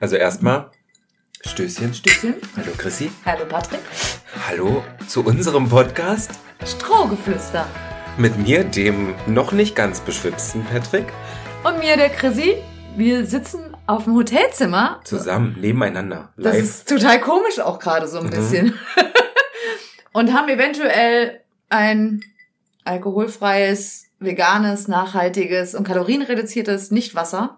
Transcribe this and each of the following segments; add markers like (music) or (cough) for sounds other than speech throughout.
Also erstmal Stößchen. Stößchen. Hallo Chrissy. Hallo Patrick. Hallo zu unserem Podcast Strohgeflüster. mit mir, dem noch nicht ganz beschwitzten Patrick, Und mir, der Chrissy. Wir sitzen auf dem Hotelzimmer. zusammen nebeneinander. Das Live. ist total komisch auch gerade so ein Mhm. bisschen. (laughs) Und haben eventuell ein alkoholfreies, veganes, nachhaltiges und kalorienreduziertes Nichtwasser.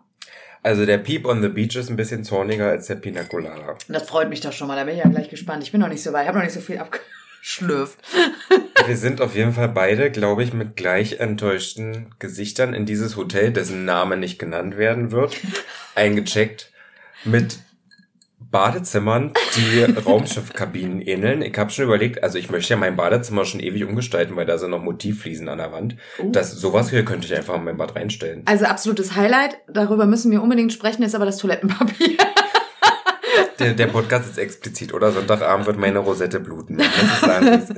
Also der Peep on the Beach ist ein bisschen zorniger als der Pina Colada. Und das freut mich doch schon mal. Da bin ich ja gleich gespannt. Ich bin noch nicht so weit. Ich habe noch nicht so viel abgeschlürft. (laughs) Wir sind auf jeden Fall beide, glaube ich, mit gleich enttäuschten Gesichtern in dieses Hotel, dessen Name nicht genannt werden wird, (laughs) eingecheckt mit Badezimmern, die (laughs) Raumschiffkabinen ähneln. Ich habe schon überlegt, also ich möchte ja mein Badezimmer schon ewig umgestalten, weil da sind noch Motivfliesen an der Wand. Uh. Das, sowas hier könnte ich einfach in mein Bad reinstellen. Also absolutes Highlight. Darüber müssen wir unbedingt sprechen. Ist aber das Toilettenpapier. (laughs) Der, der Podcast ist explizit, oder? Sonntagabend wird meine Rosette bluten. Sagen. (laughs)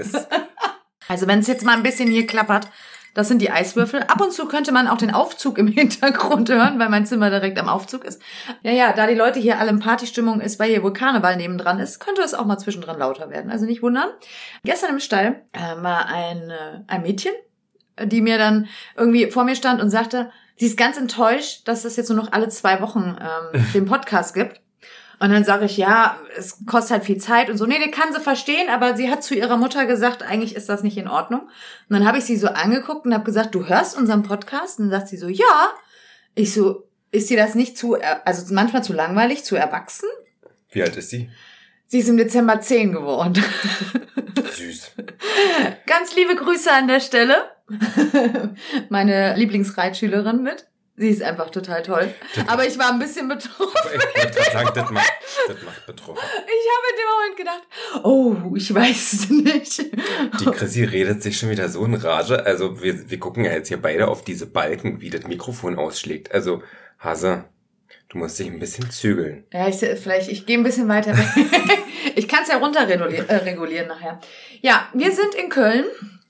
Also wenn es jetzt mal ein bisschen hier klappert, das sind die Eiswürfel. Ab und zu könnte man auch den Aufzug im (laughs) Hintergrund hören, weil mein Zimmer direkt am Aufzug ist. Ja, ja, da die Leute hier alle in Partystimmung ist, weil hier wohl Karneval nebendran ist, könnte es auch mal zwischendrin lauter werden. Also nicht wundern. Gestern im Stall äh, war ein, äh, ein Mädchen, die mir dann irgendwie vor mir stand und sagte, sie ist ganz enttäuscht, dass es jetzt nur noch alle zwei Wochen ähm, (laughs) den Podcast gibt. Und dann sage ich, ja, es kostet halt viel Zeit und so. Nee, die kann sie verstehen, aber sie hat zu ihrer Mutter gesagt, eigentlich ist das nicht in Ordnung. Und dann habe ich sie so angeguckt und habe gesagt, du hörst unseren Podcast? Und dann sagt sie so, ja. Ich so, ist dir das nicht zu, er- also manchmal zu langweilig, zu erwachsen? Wie alt ist sie? Sie ist im Dezember 10 geworden. Süß. Ganz liebe Grüße an der Stelle. Meine Lieblingsreitschülerin mit. Sie ist einfach total toll. Das Aber ich war ein bisschen betroffen. Ich wollte gerade sagen, das macht, das macht betroffen. Ich habe in dem Moment gedacht, oh, ich weiß es nicht. Die Chrissy redet sich schon wieder so in Rage. Also wir, wir gucken ja jetzt hier beide auf diese Balken, wie das Mikrofon ausschlägt. Also Hase, du musst dich ein bisschen zügeln. Ja, ich vielleicht, ich gehe ein bisschen weiter weg. (laughs) ich kann es ja runterregulieren äh, regulieren nachher. Ja, wir sind in Köln.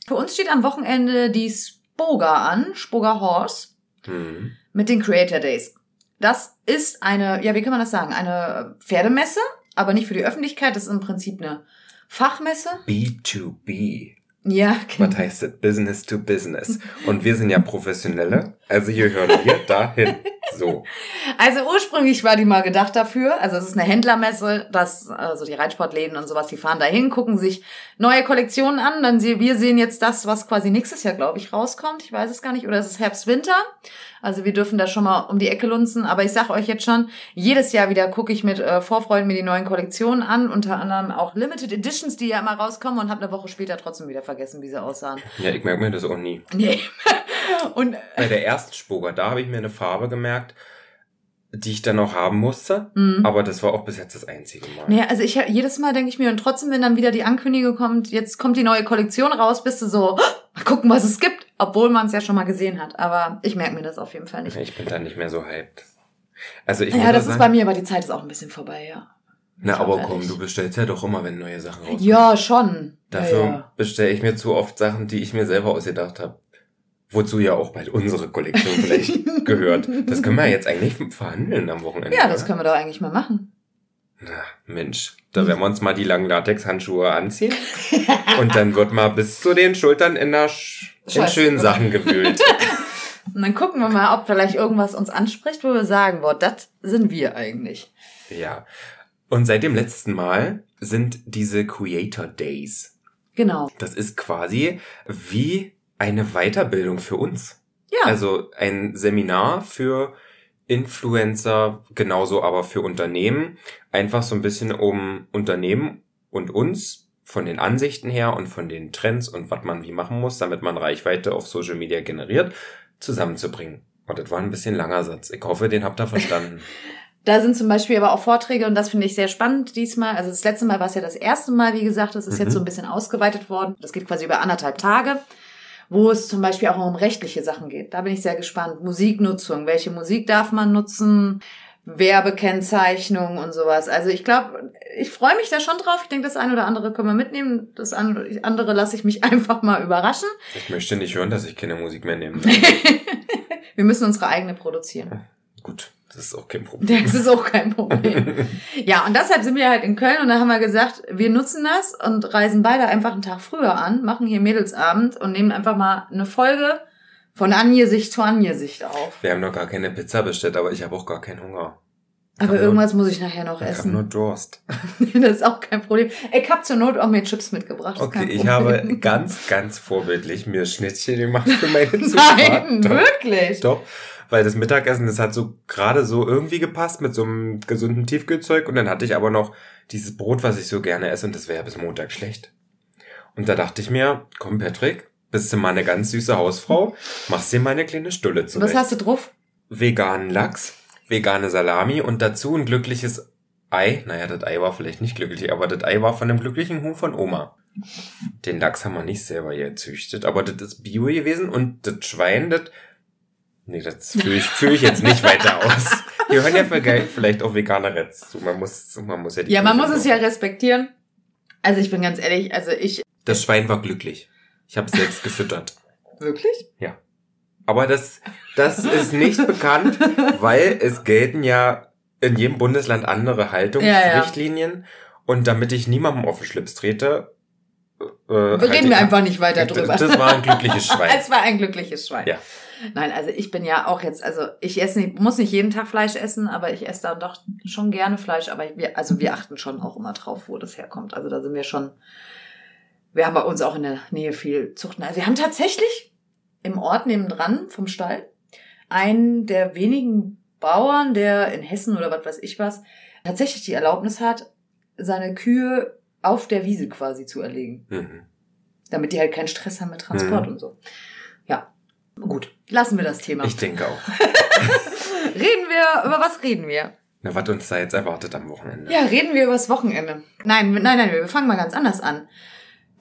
Für uns steht am Wochenende die Spoga an, Spoga Horse, Hm. Mit den Creator Days. Das ist eine, ja, wie kann man das sagen? Eine Pferdemesse, aber nicht für die Öffentlichkeit. Das ist im Prinzip eine Fachmesse. B2B. Ja, genau. Was heißt das? Business to Business. Und wir sind ja Professionelle. Also hier hören wir dahin. So. Also ursprünglich war die mal gedacht dafür. Also es ist eine Händlermesse, dass also die Reitsportläden und sowas, die fahren dahin, gucken sich neue Kollektionen an. Dann sehen wir sehen jetzt das, was quasi nächstes Jahr, glaube ich, rauskommt. Ich weiß es gar nicht. Oder es ist Herbst, Winter. Also wir dürfen da schon mal um die Ecke lunzen. Aber ich sage euch jetzt schon, jedes Jahr wieder gucke ich mit äh, Vorfreude mir die neuen Kollektionen an. Unter anderem auch Limited Editions, die ja immer rauskommen und habe eine Woche später trotzdem wieder vergessen, wie sie aussahen. Ja, ich merke mir das auch nie. Nee. (laughs) und Bei der ersten Spoga, da habe ich mir eine Farbe gemerkt, die ich dann noch haben musste. Mhm. Aber das war auch bis jetzt das einzige Mal. Nee, also ich jedes Mal denke ich mir und trotzdem, wenn dann wieder die Ankündigung kommt, jetzt kommt die neue Kollektion raus, bist du so, mal gucken, was es gibt, obwohl man es ja schon mal gesehen hat. Aber ich merke mir das auf jeden Fall nicht. Ich bin da nicht mehr so hyped. Also ich Ja, das auch ist sagen, bei mir, aber die Zeit ist auch ein bisschen vorbei, ja. Na, aber ehrlich. komm, du bestellst ja doch immer, wenn neue Sachen rauskommen. Ja, schon. Dafür Ja, ja. bestelle ich mir zu oft Sachen, die ich mir selber ausgedacht habe. Wozu ja auch bald unsere Kollektion vielleicht (laughs) gehört. Das können wir jetzt eigentlich verhandeln am Wochenende. ja, das oder? können wir doch eigentlich mal machen. Na, Mensch, da werden wir uns mal die langen Latex-Handschuhe anziehen. (laughs) und dann wird mal bis zu den Schultern in, der Sch in schönen Sachen gewühlt. (laughs) Und dann gucken wir mal, ob vielleicht irgendwas uns anspricht, wo wir sagen, boah, das sind wir eigentlich. ja. Und seit dem letzten Mal sind diese Creator Days. Genau. Das ist quasi wie eine Weiterbildung für uns. Ja. Also ein Seminar für Influencer, genauso aber für Unternehmen. Einfach so ein bisschen um Unternehmen und uns von den Ansichten her und von den Trends und was man wie machen muss, damit man Reichweite auf Social Media generiert, zusammenzubringen. Und das war ein bisschen langer Satz. Ich hoffe, den habt ihr verstanden. (laughs) Da sind zum Beispiel aber auch Vorträge und das finde ich sehr spannend diesmal. Also das letzte Mal war es ja das erste Mal, wie gesagt, das ist Mhm. jetzt so ein bisschen ausgeweitet worden. Das geht quasi über anderthalb Tage, wo es zum Beispiel auch um rechtliche Sachen geht. Da bin ich sehr gespannt. Musiknutzung, welche Musik darf man nutzen? Werbekennzeichnung und sowas. Also ich glaube, ich freue mich da schon drauf. Ich denke, das eine oder andere können wir mitnehmen. Das andere lasse ich mich (laughs) einfach mal überraschen. Ich möchte nicht hören, dass ich keine Musik mehr nehmen darf. (laughs) Wir müssen unsere eigene produzieren. Gut, Das ist auch kein Problem. Das ist auch kein Problem. (laughs) ja, und deshalb sind wir halt in Köln und da haben wir gesagt, wir nutzen das und reisen beide einfach einen Tag früher an, machen hier Mädelsabend und nehmen einfach mal eine Folge von Angesicht zu Angesicht auf. Wir haben noch gar keine Pizza bestellt, aber ich habe auch gar keinen Hunger. Aber irgendwas muss ich nachher noch Ich habe essen. nur Durst. (laughs) das ist auch kein Problem. Ich hab zur Not auch mir Chips mitgebracht. Okay, ich habe (laughs) ganz, ganz vorbildlich mir Schnittchen gemacht für meine (laughs) Zufahrt. Nein, Doch. wirklich. Doch, weil das Mittagessen, das hat so gerade so irgendwie gepasst mit so einem gesunden Tiefkühlzeug und dann hatte ich aber noch dieses Brot, was ich so gerne esse und das wäre ja bis Montag schlecht. Und da dachte ich mir, komm Patrick, bist du mal eine ganz süße Hausfrau, machst dir mal eine kleine Stulle zurecht. Was hast du drauf? Veganen Lachs, vegane Salami und dazu ein glückliches Ei. Naja, das Ei war vielleicht nicht glücklich, aber das Ei war von einem glücklichen Huhn von Oma. Den Lachs haben wir nicht selber gezüchtet, aber das ist Bio gewesen und das Schwein, das... Nee, das führe ich, führe ich jetzt nicht weiter aus. Wir hören ja vielleicht auch vegane Reds zu. Man muss, man muss ja die Ja, man Kirche muss es ja respektieren. Also ich bin ganz ehrlich, also ich Das Schwein war glücklich. Ich habe es selbst gefüttert. wirklich? Aber das, das ist nicht (laughs) bekannt, weil es gelten ja in jedem Bundesland andere Haltungsrichtlinien. Und damit ich niemandem auf den Schlips trete, äh, Reden ich- wir einfach nicht weiter drüber. Das war ein glückliches (laughs) Schwein. Es war ein glückliches Schwein. Ja. Nein, also ich bin ja auch jetzt, also ich esse nicht, muss nicht jeden Tag Fleisch essen, aber ich esse dann doch schon gerne Fleisch. Aber wir, also wir achten schon auch immer drauf, wo das herkommt. Also da sind wir schon. Wir haben bei uns auch in der Nähe viel Zuchten. Also wir haben tatsächlich im Ort nebendran vom Stall einen der wenigen Bauern, der in Hessen oder was weiß ich was, tatsächlich die Erlaubnis hat, seine Kühe auf der Wiese quasi zu erlegen. Mhm. Damit die halt keinen Stress haben mit Transport Mhm. und so. Ja. Gut, lassen wir das Thema. Ich denke auch. (laughs) Reden wir, über was reden wir? Na, was uns da jetzt erwartet am Wochenende. Ja, reden wir über das Wochenende. Nein, nein, nein, wir fangen mal ganz anders an.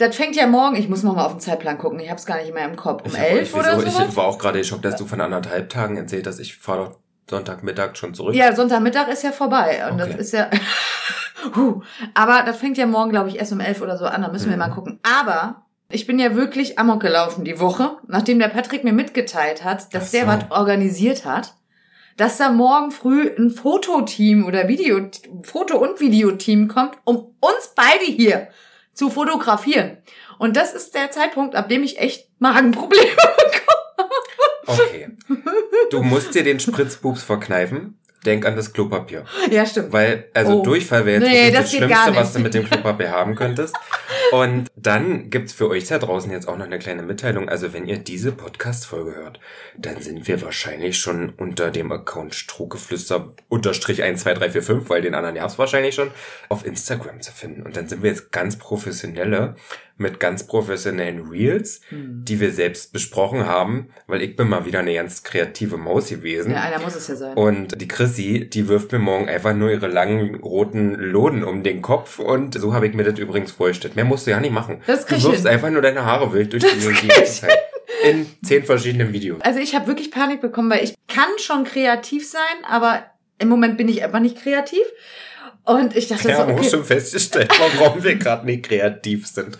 Das fängt ja morgen, ich muss noch mal auf den Zeitplan gucken, ich habe es gar nicht mehr im Kopf. Um Ich, elf oder wieso, so? ich war auch gerade geschockt, dass du von anderthalb Tagen erzählt hast. Ich fahre doch Sonntagmittag schon zurück. Ja, Sonntagmittag ist ja vorbei. Und Okay. das ist ja. (laughs) huh. Aber das fängt ja morgen, glaube ich, erst um elf oder so an. Da müssen wir Mhm. mal gucken. Aber ich bin ja wirklich amok gelaufen die Woche, nachdem der Patrick mir mitgeteilt hat, dass Ach der so. was organisiert hat, dass da morgen früh ein Fototeam oder Video, Foto- und Videoteam kommt, um uns beide hier zu fotografieren. Und das ist der Zeitpunkt, ab dem ich echt Magenprobleme (laughs) bekomme. Okay. Du musst dir den Spritzbubs verkneifen. Denk an das Klopapier. Ja, stimmt. Weil, also Oh. Durchfall wäre jetzt Nee, das das Schlimmste, was du mit dem Klopapier haben könntest. (laughs) Und dann gibt's für euch da draußen jetzt auch noch eine kleine Mitteilung. Also wenn ihr diese Podcast-Folge hört, dann sind wir wahrscheinlich schon unter dem Account Strohgeflüster unterstrich 12345, weil den anderen gab's wahrscheinlich schon, auf Instagram zu finden. Und dann sind wir jetzt ganz professionelle mit ganz professionellen Reels, Hm. die wir selbst besprochen haben, weil ich bin mal wieder eine ganz kreative Maus gewesen. Ja, einer muss es ja sein. Und die Chrissy, die wirft mir morgen einfach nur ihre langen roten Loden um den Kopf und so habe ich mir das übrigens vorgestellt. Mehr musst du ja nicht machen. Das du wirfst hin. einfach nur deine Haare wild durch die die Zeit. In zehn verschiedenen Videos. Also ich habe wirklich Panik bekommen, weil ich kann schon kreativ sein, aber im Moment bin ich einfach nicht kreativ. Und ich dachte Ja, so, man muss okay, schon feststellen, warum wir gerade nicht kreativ sind.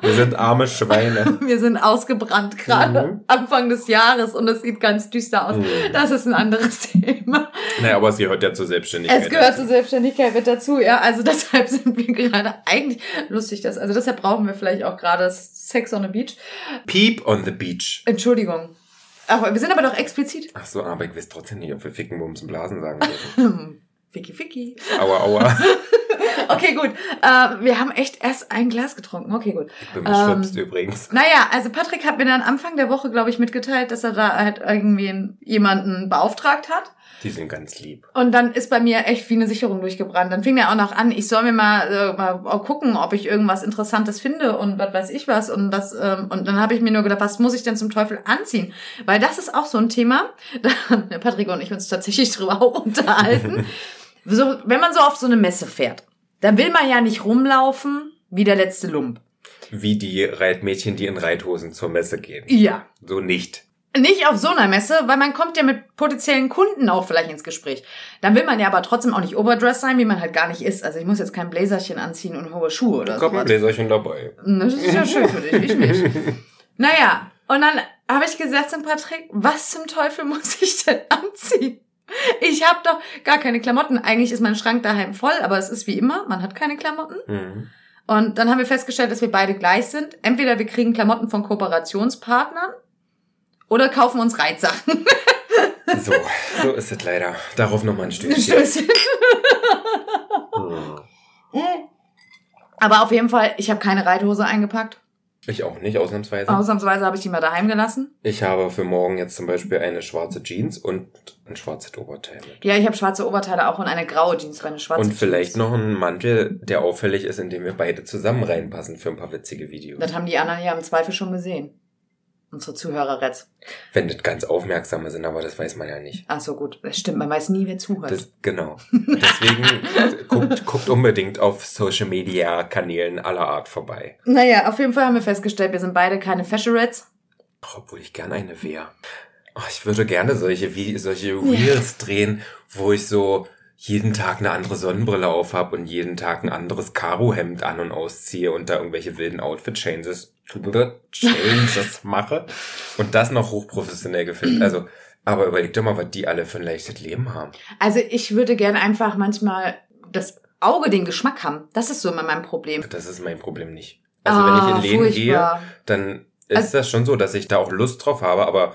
Wir sind arme Schweine. (laughs) wir sind ausgebrannt gerade Mhm. Anfang des Jahres und es sieht ganz düster aus. Mhm. Das ist ein anderes (laughs) Thema. Naja, aber sie gehört ja zur Selbstständigkeit. Es gehört zur Selbstständigkeit mit dazu, ja. Also deshalb (laughs) sind wir gerade eigentlich lustig, dass, also deshalb brauchen wir vielleicht auch gerade Sex on the Beach. Peep on the beach. Entschuldigung. Aber wir sind aber doch explizit. Ach so, aber ich weiß trotzdem nicht, ob wir Ficken, Bums und Blasen sagen dürfen. Ficky, ficky. Aua, aua. (laughs) Okay, gut. Äh, wir haben echt erst ein Glas getrunken. Okay, gut. Ich bin Ähm, beschwipst übrigens. Naja, also Patrick hat mir dann Anfang der Woche, glaube ich, mitgeteilt, dass er da halt irgendwie jemanden beauftragt hat. Die sind ganz lieb. Und dann ist bei mir echt wie eine Sicherung durchgebrannt. Dann fing er auch noch an, ich soll mir mal, äh, mal gucken, ob ich irgendwas Interessantes finde und was weiß ich was. Und das, ähm, und dann habe ich mir nur gedacht, was muss ich denn zum Teufel anziehen? Weil das ist auch so ein Thema. Da (laughs) haben Patrick und ich uns tatsächlich drüber auch (laughs) unterhalten. So, wenn man so auf so eine Messe fährt, dann will man ja nicht rumlaufen wie der letzte Lump. Wie die Reitmädchen, die in Reithosen zur Messe gehen. Ja. So nicht. Nicht auf so einer Messe, weil man kommt ja mit potenziellen Kunden auch vielleicht ins Gespräch. Dann will man ja aber trotzdem auch nicht overdressed sein, wie man halt gar nicht ist. Also ich muss jetzt kein Bläserchen anziehen und hohe Schuhe oder Ich hab ein so. Bläserchen dabei. Das ist ja schön für dich, ich nicht. Naja, und dann habe ich gesagt zum Patrick, was zum Teufel muss ich denn anziehen? Ich habe doch gar keine Klamotten. Eigentlich ist mein Schrank daheim voll, aber es ist wie immer, man hat keine Klamotten. Mhm. Und dann haben wir festgestellt, dass wir beide gleich sind. Entweder wir kriegen Klamotten von Kooperationspartnern oder kaufen uns Reitsachen. (laughs) So, so ist es leider. Darauf nochmal ein Stückchen. Stößchen. Hm. Aber auf jeden Fall, ich habe keine Reithose eingepackt. Ich auch nicht, ausnahmsweise. Ausnahmsweise habe ich die mal daheim gelassen. Ich habe für morgen jetzt zum Beispiel eine schwarze Jeans und ein schwarzes Oberteil mit. Ja, ich habe schwarze Oberteile auch und eine graue Jeans, eine schwarze Und vielleicht Jeans. noch einen Mantel, der auffällig ist, in dem wir beide zusammen reinpassen für ein paar witzige Videos. Das haben die anderen ja im Zweifel schon gesehen. Unsere Zuhörer Retz. Wenn das ganz aufmerksame sind, aber das weiß man ja nicht. Ach so, gut. Das stimmt, man weiß nie, wer zuhört. Das, genau. Deswegen (laughs) guckt, guckt unbedingt auf Social Media Kanälen aller Art vorbei. naja, auf jeden Fall haben wir festgestellt, wir sind beide keine Fashion-Rats. Ach, Obwohl ich gerne eine wäre. Ich würde gerne solche, wie, solche Reels drehen, wo ich so jeden Tag eine andere Sonnenbrille auf habe und jeden Tag ein anderes Karohemd an und ausziehe und da irgendwelche wilden Outfit-Changes Changes (laughs) mache und das noch hochprofessionell gefilmt. (clears throat) Also, aber überleg doch mal, was die alle für ein leichtes Leben haben. Also ich würde gern einfach manchmal das Auge den Geschmack haben. Das ist so immer mein Problem. Das ist mein Problem nicht. Also Ah, wenn ich in Läden furchtbar. gehe, dann ist Also- das schon so, dass ich da auch Lust drauf habe, aber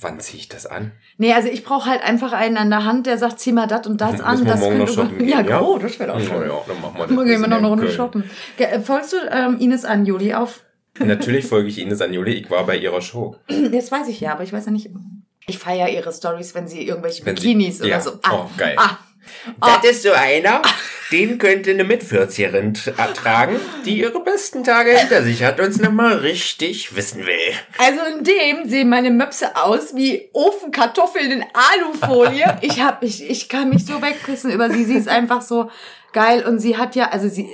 wann ziehe ich das an? Nee, also ich brauche halt einfach einen an der Hand, der sagt, zieh mal das und das Müssen an. Das morgen noch shoppen (laughs) ja, gehen, ja? oh, das wäre doch Na schön. ja, dann machen wir das. Morgen gehen wir noch eine in Runde shoppen. Äh, Folgst du ähm, Ines Anjuli auf? Natürlich folge ich Ines Anjuli, ich war bei ihrer Show. (clears throat) Das weiß ich ja, aber ich weiß ja nicht. Ich feiere ihre Stories, wenn sie irgendwelche Wenn sie- Bikinis oder ja. so. Ah, Oh, geil. Ah, Das ist so einer, den könnte eine Mit-40erin tragen, die ihre besten Tage hinter sich hat und es nochmal richtig wissen will. Also in dem sehen meine Möpse aus wie Ofenkartoffeln in Alufolie. (laughs) ich hab, ich, ich kann mich so wegpissen über sie. Sie ist einfach so geil und sie hat ja, also sie,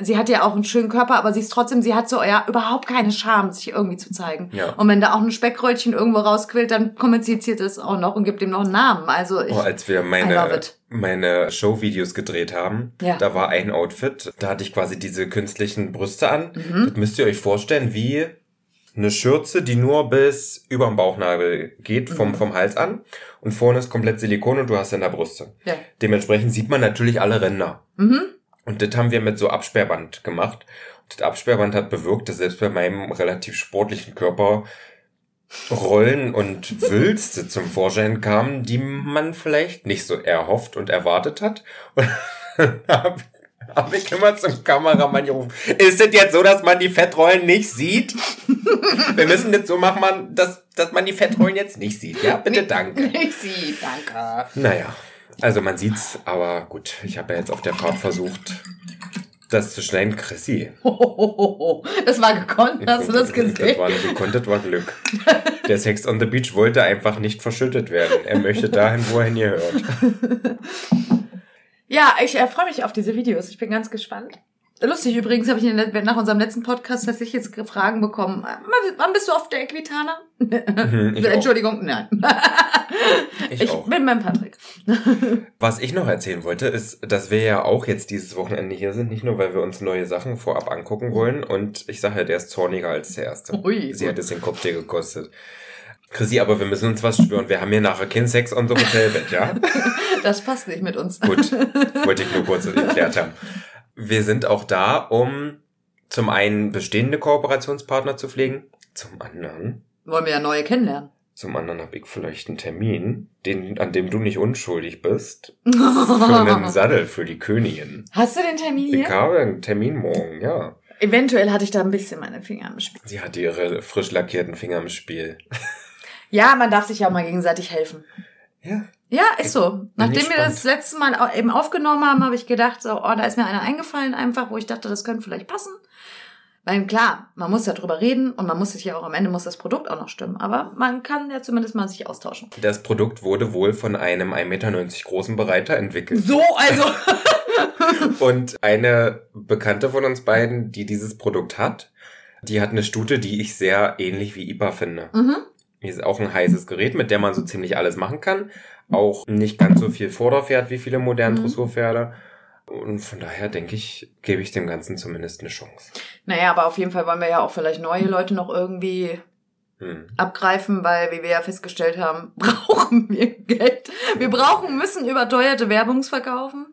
sie hat ja auch einen schönen Körper, aber sie ist trotzdem, sie hat so ja überhaupt keine Scham, sich irgendwie zu zeigen. Ja. Und wenn da auch ein Speckröllchen irgendwo rausquillt, dann kommuniziert es auch noch und gibt ihm noch einen Namen. Also ich, Oh, als wir meine, meine Showvideos gedreht haben, Ja. da war ein Outfit, da hatte ich quasi diese künstlichen Brüste an. Mhm. Das müsst ihr euch vorstellen wie eine Schürze, die nur bis über den Bauchnabel geht, vom, Mhm. vom Hals an. Und vorne ist komplett Silikon und du hast dann da Brüste. ja. Dementsprechend sieht man natürlich alle Ränder. Mhm. Und das haben wir mit so Absperrband gemacht. Und das Absperrband hat bewirkt, dass selbst bei meinem relativ sportlichen Körper Rollen und (laughs) Wülste zum Vorschein kamen, die man vielleicht nicht so erhofft und erwartet hat. Und (laughs) habe hab ich immer zum Kameramann gerufen. Ist es jetzt so, dass man die Fettrollen nicht sieht? Wir müssen das so machen, man, dass, dass man die Fettrollen jetzt nicht sieht. Ja, bitte danke. Ich sie, danke. Naja, also man sieht's, aber gut, ich habe ja jetzt auf der Fahrt versucht, das zu schneiden. Chrissy. (laughs) Das war gekonnt, hast du das gesehen? Das war nicht gekonnt, das war Glück. Der Sex on the Beach wollte einfach nicht verschüttet werden. Er möchte dahin, wo er hingehört. (laughs) Ja, ich äh, freue mich auf diese Videos. Ich bin ganz gespannt. Lustig übrigens, habe ich in nach unserem letzten Podcast tatsächlich jetzt Fragen bekommen. äh, Wann bist du auf der Equitana? Mhm, ich (laughs) auch. Entschuldigung, nein. Ich, (laughs) Ich auch. bin beim Patrick. (laughs) Was ich noch erzählen wollte, ist, dass wir ja auch jetzt dieses Wochenende hier sind, nicht nur, weil wir uns neue Sachen vorab angucken wollen. Und ich sage ja, der ist zorniger als der erste. Ui. Sie hat es den Kopf dir gekostet. Chrissy, aber wir müssen uns was schwören. Wir haben hier nachher keinen Sex on the Hotelbett, ja? Das passt nicht mit uns. Gut, wollte ich nur kurz erklärt haben. Wir sind auch da, um zum einen bestehende Kooperationspartner zu pflegen, zum anderen, Wollen wir ja neue kennenlernen. zum anderen habe ich vielleicht einen Termin, den, an dem du nicht unschuldig bist, für (laughs) einen Sattel für die Königin. Hast du den Termin Ich hier? habe einen Termin morgen, ja. Eventuell hatte ich da ein bisschen meine Finger im Spiel. Sie hat ihre frisch lackierten Finger im Spiel. Ja, man darf sich ja auch mal gegenseitig helfen. Ja. Ja, ist so. Nachdem wir das letzte Mal eben aufgenommen haben, habe ich gedacht, so, oh, da ist mir einer eingefallen einfach, wo ich dachte, das könnte vielleicht passen. Weil klar, man muss ja drüber reden und man muss sich ja auch am Ende muss das Produkt auch noch stimmen. Aber man kann ja zumindest mal sich austauschen. Das Produkt wurde wohl von einem 1,90 Meter großen Bereiter entwickelt. So, also. (laughs) Und eine Bekannte von uns beiden, die dieses Produkt hat, die hat eine Stute, die ich sehr ähnlich wie IPA finde. mhm. Ist auch ein heißes Gerät, mit der man so ziemlich alles machen kann. Auch nicht ganz so viel Vorderpferd wie viele moderne Mhm. Dressurpferde. Und von daher denke ich, gebe ich dem Ganzen zumindest eine Chance. Naja, aber auf jeden Fall wollen wir ja auch vielleicht neue Leute noch irgendwie Hm. abgreifen, weil, wie wir ja festgestellt haben, (laughs) brauchen wir Geld. Wir brauchen, müssen überteuerte Werbungs verkaufen.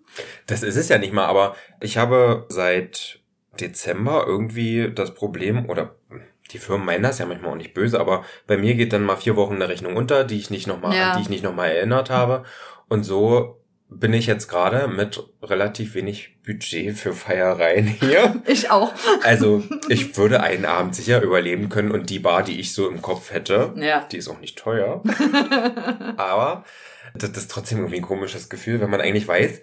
Das ist es ja nicht mal, aber ich habe seit Dezember irgendwie das Problem, oder die Firmen meinen das ja manchmal auch nicht böse, aber bei mir geht dann mal vier Wochen eine Rechnung unter, die ich nicht nochmal, Ja. an die ich nicht nochmal erinnert habe. Und so bin ich jetzt gerade mit relativ wenig Budget für Feiereien hier. (laughs) Ich auch. Also ich würde einen Abend sicher überleben können und die Bar, die ich so im Kopf hätte, Ja. die ist auch nicht teuer. (laughs) Aber das ist trotzdem irgendwie ein komisches Gefühl, wenn man eigentlich weiß,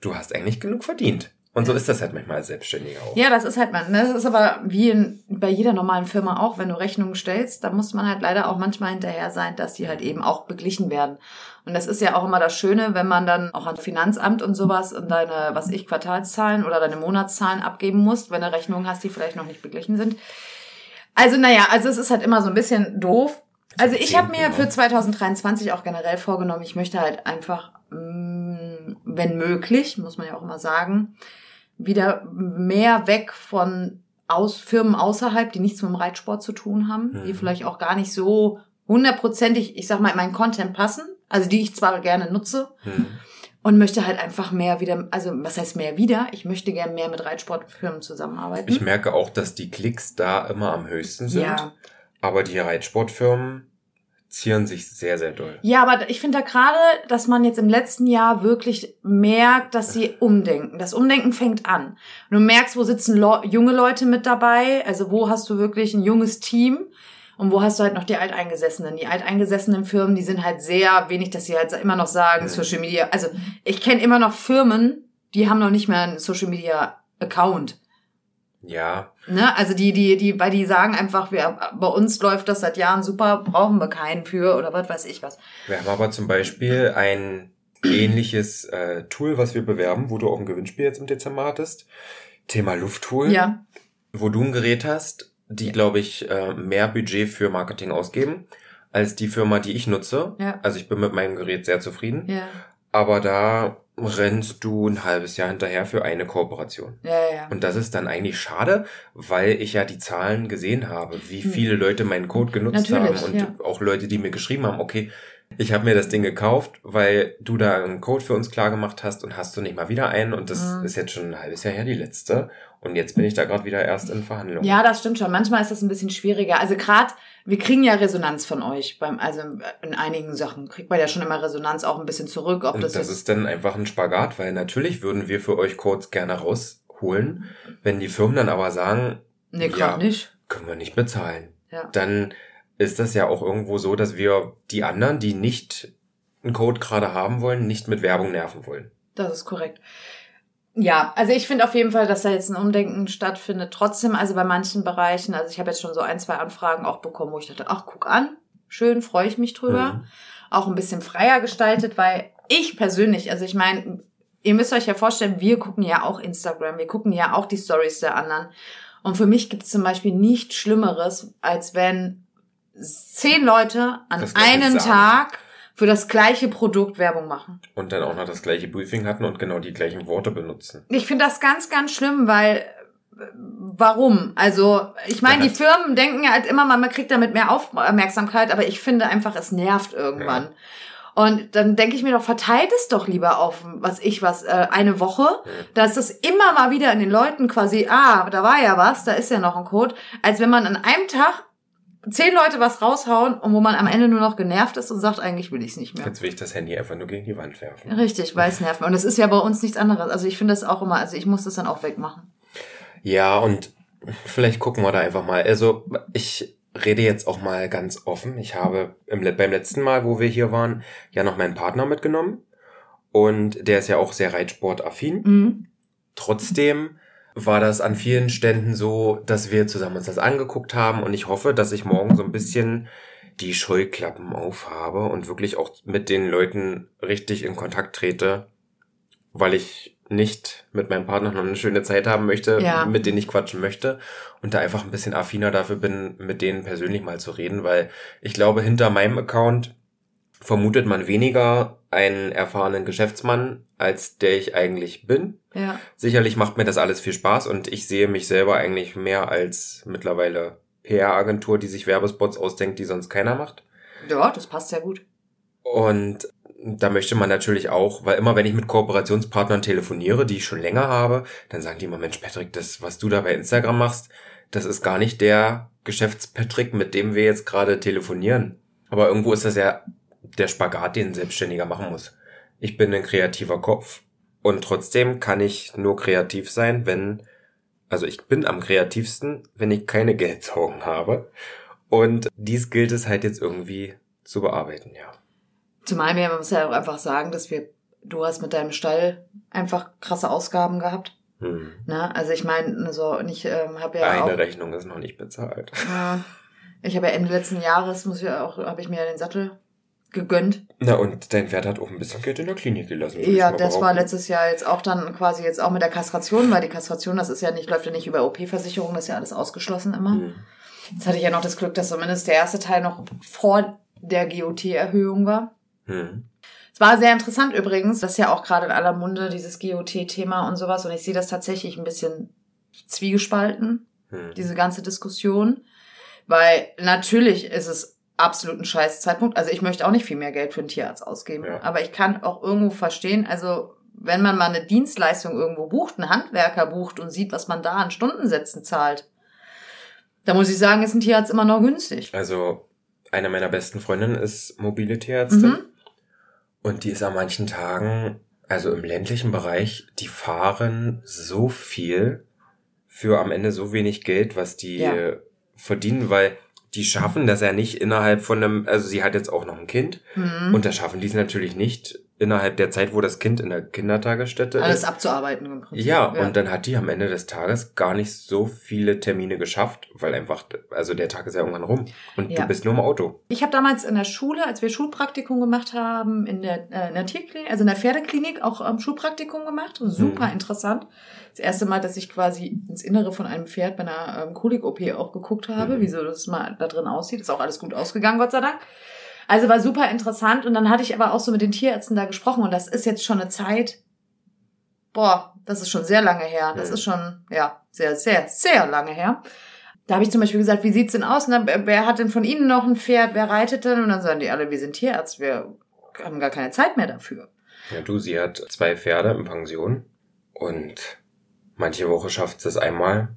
du hast eigentlich genug verdient. Und so ist das halt manchmal als Selbstständiger auch. Ja, das ist halt man. Das ist aber wie in, bei jeder normalen Firma auch, wenn du Rechnungen stellst, da muss man halt leider auch manchmal hinterher sein, dass die halt eben auch beglichen werden. Und das ist ja auch immer das Schöne, wenn man dann auch ans Finanzamt und sowas und deine, was ich, Quartalszahlen oder deine Monatszahlen abgeben musst, wenn du Rechnungen hast, die vielleicht noch nicht beglichen sind. Also naja, also es ist halt immer so ein bisschen doof. Also ich habe mir für 2023 auch generell vorgenommen, ich möchte halt einfach, mh, wenn möglich, muss man ja auch immer sagen, wieder mehr weg von aus Firmen außerhalb, die nichts mit dem Reitsport zu tun haben, die Mhm. vielleicht auch gar nicht so hundertprozentig, ich sag mal, in meinen Content passen, also die ich zwar gerne nutze Hm. und möchte halt einfach mehr wieder, also was heißt mehr wieder? Ich möchte gerne mehr mit Reitsportfirmen zusammenarbeiten. Ich merke auch, dass die Klicks da immer am höchsten sind. ja. Aber die Reitsportfirmen zieren sich sehr, sehr doll. Ja, aber ich finde da gerade, dass man jetzt im letzten Jahr wirklich merkt, dass sie umdenken. Das Umdenken fängt an. Und du merkst, wo sitzen Leu- junge Leute mit dabei, also wo hast du wirklich ein junges Team und wo hast du halt noch die Alteingesessenen. Die alteingesessenen Firmen, die sind halt sehr wenig, dass sie halt immer noch sagen. Social Media. Also ich kenne immer noch Firmen, die haben noch nicht mehr einen Social Media Account. Ja, Ne? Also die, die, die, weil die sagen einfach, wir, bei uns läuft das seit Jahren super, brauchen wir keinen für oder was weiß ich was. wir haben aber zum Beispiel ein ähnliches äh, Tool, was wir bewerben, wo du auch ein Gewinnspiel jetzt im Dezember hattest. Thema Lufttool. Ja. wo du ein Gerät hast, die, glaube ich, äh, mehr Budget für Marketing ausgeben als die Firma, die ich nutze. Ja. Also ich bin mit meinem Gerät sehr zufrieden. Ja, Aber da rennst du ein halbes Jahr hinterher für eine Kooperation. ja, ja. Und das ist dann eigentlich schade, weil ich ja die Zahlen gesehen habe, wie Hm. viele Leute meinen Code genutzt Natürlich, haben und ja. auch Leute, die mir geschrieben haben, okay, ich habe mir das Ding gekauft, weil du da einen Code für uns klar gemacht hast und hast du nicht mal wieder einen und das Mhm. ist jetzt schon ein halbes Jahr her, die letzte. Und jetzt bin ich da gerade wieder erst in Verhandlungen. Ja, das stimmt schon. Manchmal ist das ein bisschen schwieriger. Also gerade, wir kriegen ja Resonanz von euch beim, also in einigen Sachen kriegt man ja schon immer Resonanz auch ein bisschen zurück, ob Und das, das, ist dann einfach ein Spagat, weil natürlich würden wir für euch Codes gerne rausholen. Wenn die Firmen dann aber sagen, nee, ja. nicht. können wir nicht bezahlen, Ja. dann ist das ja auch irgendwo so, dass wir die anderen, die nicht einen Code gerade haben wollen, nicht mit Werbung nerven wollen. Das ist korrekt. Ja, also ich finde auf jeden Fall, dass da jetzt ein Umdenken stattfindet. Trotzdem, also bei manchen Bereichen, also ich habe jetzt schon so ein, zwei Anfragen auch bekommen, wo ich dachte, ach, guck an, schön, freue ich mich drüber. Mhm. Auch ein bisschen freier gestaltet, weil ich persönlich, also ich meine, ihr müsst euch ja vorstellen, wir gucken ja auch Instagram, wir gucken ja auch die Stories der anderen. Und für mich gibt es zum Beispiel nichts Schlimmeres, als wenn zehn Leute an einem. Tag für das gleiche Produkt Werbung machen. Und dann auch noch das gleiche Briefing hatten und genau die gleichen Worte benutzen. Ich finde das ganz, ganz schlimm, weil warum? Also, ich meine, Ja. die Firmen denken ja halt immer, man kriegt damit mehr Aufmerksamkeit, aber ich finde einfach, es nervt irgendwann. Und dann denke ich mir doch, verteilt es doch lieber auf, was ich was, äh, eine Woche, dass das immer mal wieder in den Leuten quasi, ah, da war ja was, da ist ja noch ein Code, als wenn man an einem Tag zehn Leute was raushauen und wo man am Ende nur noch genervt ist und sagt, eigentlich will ich es nicht mehr. Jetzt will ich das Handy einfach nur gegen die Wand werfen. Richtig, weil es nervt. Und das ist ja bei uns nichts anderes. Also ich finde das auch immer, also ich muss das dann auch wegmachen. Ja, und vielleicht gucken wir da einfach mal. Also ich rede jetzt auch mal ganz offen. Ich habe im, beim letzten Mal, wo wir hier waren, ja noch meinen Partner mitgenommen. Und der ist ja auch sehr reitsportaffin. Mhm. Trotzdem war das an vielen Ständen so, dass wir zusammen uns das angeguckt haben und ich hoffe, dass ich morgen so ein bisschen die Scheuklappen aufhabe und wirklich auch mit den Leuten richtig in Kontakt trete, weil ich nicht mit meinem Partner noch eine schöne Zeit haben möchte, Ja. mit denen ich quatschen möchte und da einfach ein bisschen affiner dafür bin, mit denen persönlich mal zu reden, weil ich glaube, hinter meinem Account vermutet man weniger einen erfahrenen Geschäftsmann, als der ich eigentlich bin. Ja. Sicherlich macht mir das alles viel Spaß und ich sehe mich selber eigentlich mehr als mittlerweile PR-Agentur, die sich Werbespots ausdenkt, die sonst keiner macht. Ja, das passt sehr gut. Und da möchte man natürlich auch, weil immer wenn ich mit Kooperationspartnern telefoniere, die ich schon länger habe, dann sagen die immer, Mensch, Patrick, das, was du da bei Instagram machst, das ist gar nicht der Geschäftspatrick, mit dem wir jetzt gerade telefonieren. Aber irgendwo ist das ja der Spagat, den ein Selbstständiger machen muss. Ich bin ein kreativer Kopf und trotzdem kann ich nur kreativ sein, wenn, also ich bin am kreativsten, wenn ich keine Geldsorgen habe. Und dies gilt es halt jetzt irgendwie zu bearbeiten, ja. Zumal wir, man muss ja auch einfach sagen, dass wir, du hast mit deinem Stall einfach krasse Ausgaben gehabt. Hm. Ne? Also ich meine, so, und ich ähm, habe ja Eine auch, Rechnung ist noch nicht bezahlt. äh, ich habe ja Ende letzten Jahres, muss ich ja auch, habe ich mir ja den Sattel gegönnt. Na, und dein Pferd hat auch ein bisschen Geld in der Klinik gelassen. Ja, das war letztes Jahr jetzt auch dann quasi jetzt auch mit der Kastration, weil die Kastration, das ist ja nicht, läuft ja nicht über OP-Versicherung, das ist ja alles ausgeschlossen immer. Hm. Jetzt hatte ich ja noch das Glück, dass zumindest der erste Teil noch vor der GOT-Erhöhung war. Hm. Es war sehr interessant übrigens, das ist ja auch gerade in aller Munde, dieses GOT-Thema und sowas. Und ich sehe das tatsächlich ein bisschen zwiegespalten, Hm. diese ganze Diskussion. Weil natürlich ist es absolut ein scheiß Zeitpunkt. Also ich möchte auch nicht viel mehr Geld für einen Tierarzt ausgeben. Ja. Aber ich kann auch irgendwo verstehen, also wenn man mal eine Dienstleistung irgendwo bucht, einen Handwerker bucht und sieht, was man da an Stundensätzen zahlt, da muss ich sagen, ist ein Tierarzt immer noch günstig. Also, eine meiner besten Freundinnen ist mobile Tierärztin. Mhm. Und die ist an manchen Tagen, also im ländlichen Bereich, die fahren so viel für am Ende so wenig Geld, was die Ja. verdienen, weil die schaffen das ja nicht innerhalb von einem, also sie hat jetzt auch noch ein Kind Mhm. und da schaffen die es natürlich nicht innerhalb der Zeit, wo das Kind in der Kindertagesstätte Alles ist. abzuarbeiten im Prinzip. Ja, und dann hat die am Ende des Tages gar nicht so viele Termine geschafft, weil einfach, also der Tag ist ja irgendwann rum und Ja. du bist nur im Auto. Ich habe damals in der Schule, als wir Schulpraktikum gemacht haben, in der, äh, in der Tierklinik, also in der Pferdeklinik, auch ähm, Schulpraktikum gemacht. Super Mhm. interessant. Das erste Mal, dass ich quasi ins Innere von einem Pferd bei einer ähm, Kolik-OP auch geguckt habe, Mhm. wie so das mal da drin aussieht. Ist auch alles gut ausgegangen, Gott sei Dank. Also war super interessant. Und dann hatte ich aber auch so mit den Tierärzten da gesprochen. Und das ist jetzt schon eine Zeit, boah, das ist schon sehr lange her. Das Mhm. ist schon, ja, sehr, sehr, sehr lange her. Da habe ich zum Beispiel gesagt, wie sieht's denn aus? Und dann, wer- hat denn von Ihnen noch ein Pferd? Wer reitet denn? Und dann sagen die alle, wir sind Tierarzt, wir haben gar keine Zeit mehr dafür. Ja, du, sie hat zwei Pferde in Pension und manche Woche schafft es einmal,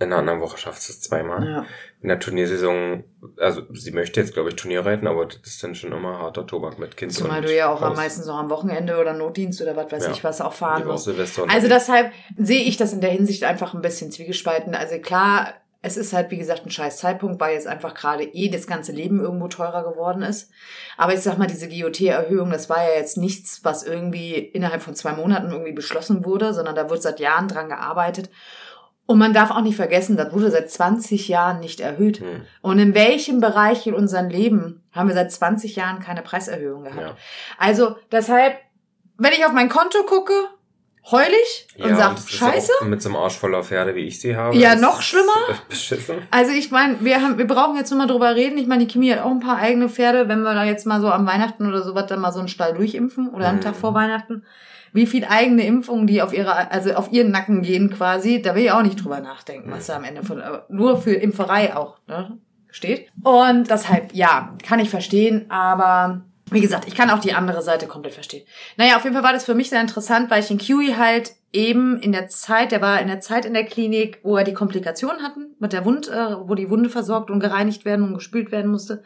in der anderen Woche schafft es zweimal. Ja. In der Turniersaison, also sie möchte jetzt, glaube ich, Turnier reiten, aber das ist dann schon immer harter Tobak mit Kind Zumal du ja auch am meisten noch am Wochenende oder Notdienst oder was weiß Ja. ich was auch fahren musst. Also deshalb sehe ich das in der Hinsicht einfach ein bisschen zwiegespalten. Also klar, es ist halt, wie gesagt, ein scheiß Zeitpunkt, weil jetzt einfach gerade eh das ganze Leben irgendwo teurer geworden ist. Aber ich sag mal, diese GOT-Erhöhung, das war ja jetzt nichts, was irgendwie innerhalb von zwei Monaten irgendwie beschlossen wurde, sondern da wird seit Jahren dran gearbeitet. Und man darf auch nicht vergessen, das wurde seit 20 Jahren nicht erhöht. Hm, Und in welchem Bereich in unserem Leben haben wir seit 20 Jahren keine Preiserhöhung gehabt? ja. Also deshalb, wenn ich auf mein Konto gucke, heul ich und ja, sag, das ist scheiße. Mit so einem Arsch voller Pferde, wie ich sie habe. Ja, noch schlimmer. (laughs) Beschissen. Also ich meine, wir haben, wir brauchen jetzt nur mal drüber reden. Ich meine, die Kimi hat auch ein paar eigene Pferde. Wenn wir da jetzt mal so am Weihnachten oder sowas dann mal so einen Stall durchimpfen oder einen Mhm. Tag vor Weihnachten, wie viel eigene Impfungen, die auf ihre, also auf ihren Nacken gehen quasi, da will ich auch nicht drüber nachdenken, was da am Ende von, nur für Impferei auch, ne, steht. Und deshalb, ja, kann ich verstehen, aber wie gesagt, ich kann auch die andere Seite komplett verstehen. Naja, auf jeden Fall war das für mich sehr interessant, weil ich den Kiwi halt eben in der Zeit, der war in der Zeit in der Klinik, wo er die Komplikationen hatten, mit der Wund, äh, wo die Wunde versorgt und gereinigt werden und gespült werden musste,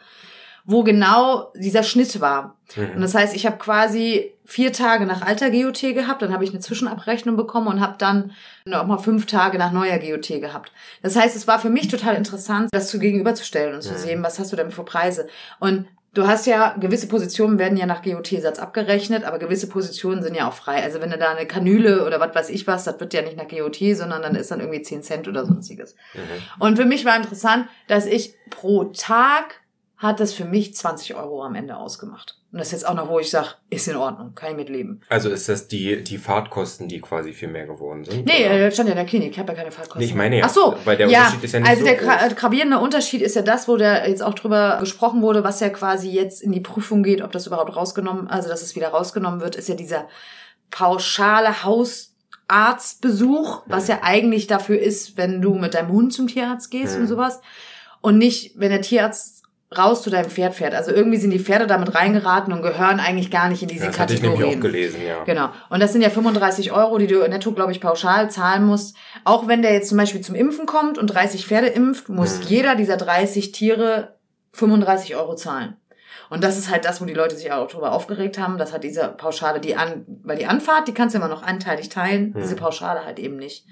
wo genau dieser Schnitt war. Und Mhm. das heißt, ich habe quasi vier Tage nach alter GOT gehabt, dann habe ich eine Zwischenabrechnung bekommen und habe dann noch mal fünf Tage nach neuer GOT gehabt. Das heißt, es war für mich total interessant, das zu gegenüberzustellen und zu Mhm. sehen, was hast du denn für Preise. Und du hast ja, gewisse Positionen werden ja nach GOT-Satz abgerechnet, aber gewisse Positionen sind ja auch frei. Also wenn du da eine Kanüle oder was weiß ich was, das wird ja nicht nach GOT, sondern dann ist dann irgendwie 10 Cent oder sonstiges. Mhm. Und für mich war interessant, dass ich pro Tag hat das für mich 20 Euro am Ende ausgemacht. Und das ist jetzt auch noch, wo ich sage, ist in Ordnung, kann ich mitleben. Also ist das die, die Fahrtkosten, die quasi viel mehr geworden sind? Nee, oder? äh, das stand ja in der Klinik, ich habe ja keine Fahrtkosten. Nee, ich meine ja, Ach so, weil der ja, Unterschied ist ja nicht also so der groß. gra- gravierende Unterschied ist ja das, wo der jetzt auch drüber gesprochen wurde, was ja quasi jetzt in die Prüfung geht, ob das überhaupt rausgenommen, also dass es wieder rausgenommen wird, ist ja dieser pauschale Hausarztbesuch, was Mhm. ja eigentlich dafür ist, wenn du mit deinem Hund zum Tierarzt gehst Mhm. und sowas. und nicht, wenn der Tierarzt raus zu deinem Pferd fährt. Also irgendwie sind die Pferde damit reingeraten und gehören eigentlich gar nicht in diese Ja, das hatte ich Kategorien. nämlich auch gelesen, ja. Genau. Und das sind ja 35 Euro, die du netto, glaube ich, pauschal zahlen musst. Auch wenn der jetzt zum Beispiel zum Impfen kommt und 30 Pferde impft, muss Mhm. jeder dieser 30 Tiere 35 Euro zahlen. Und das ist halt das, wo die Leute sich auch darüber aufgeregt haben. Das hat diese Pauschale, die an, weil die Anfahrt, die kannst du immer noch anteilig teilen, Mhm. diese Pauschale halt eben nicht.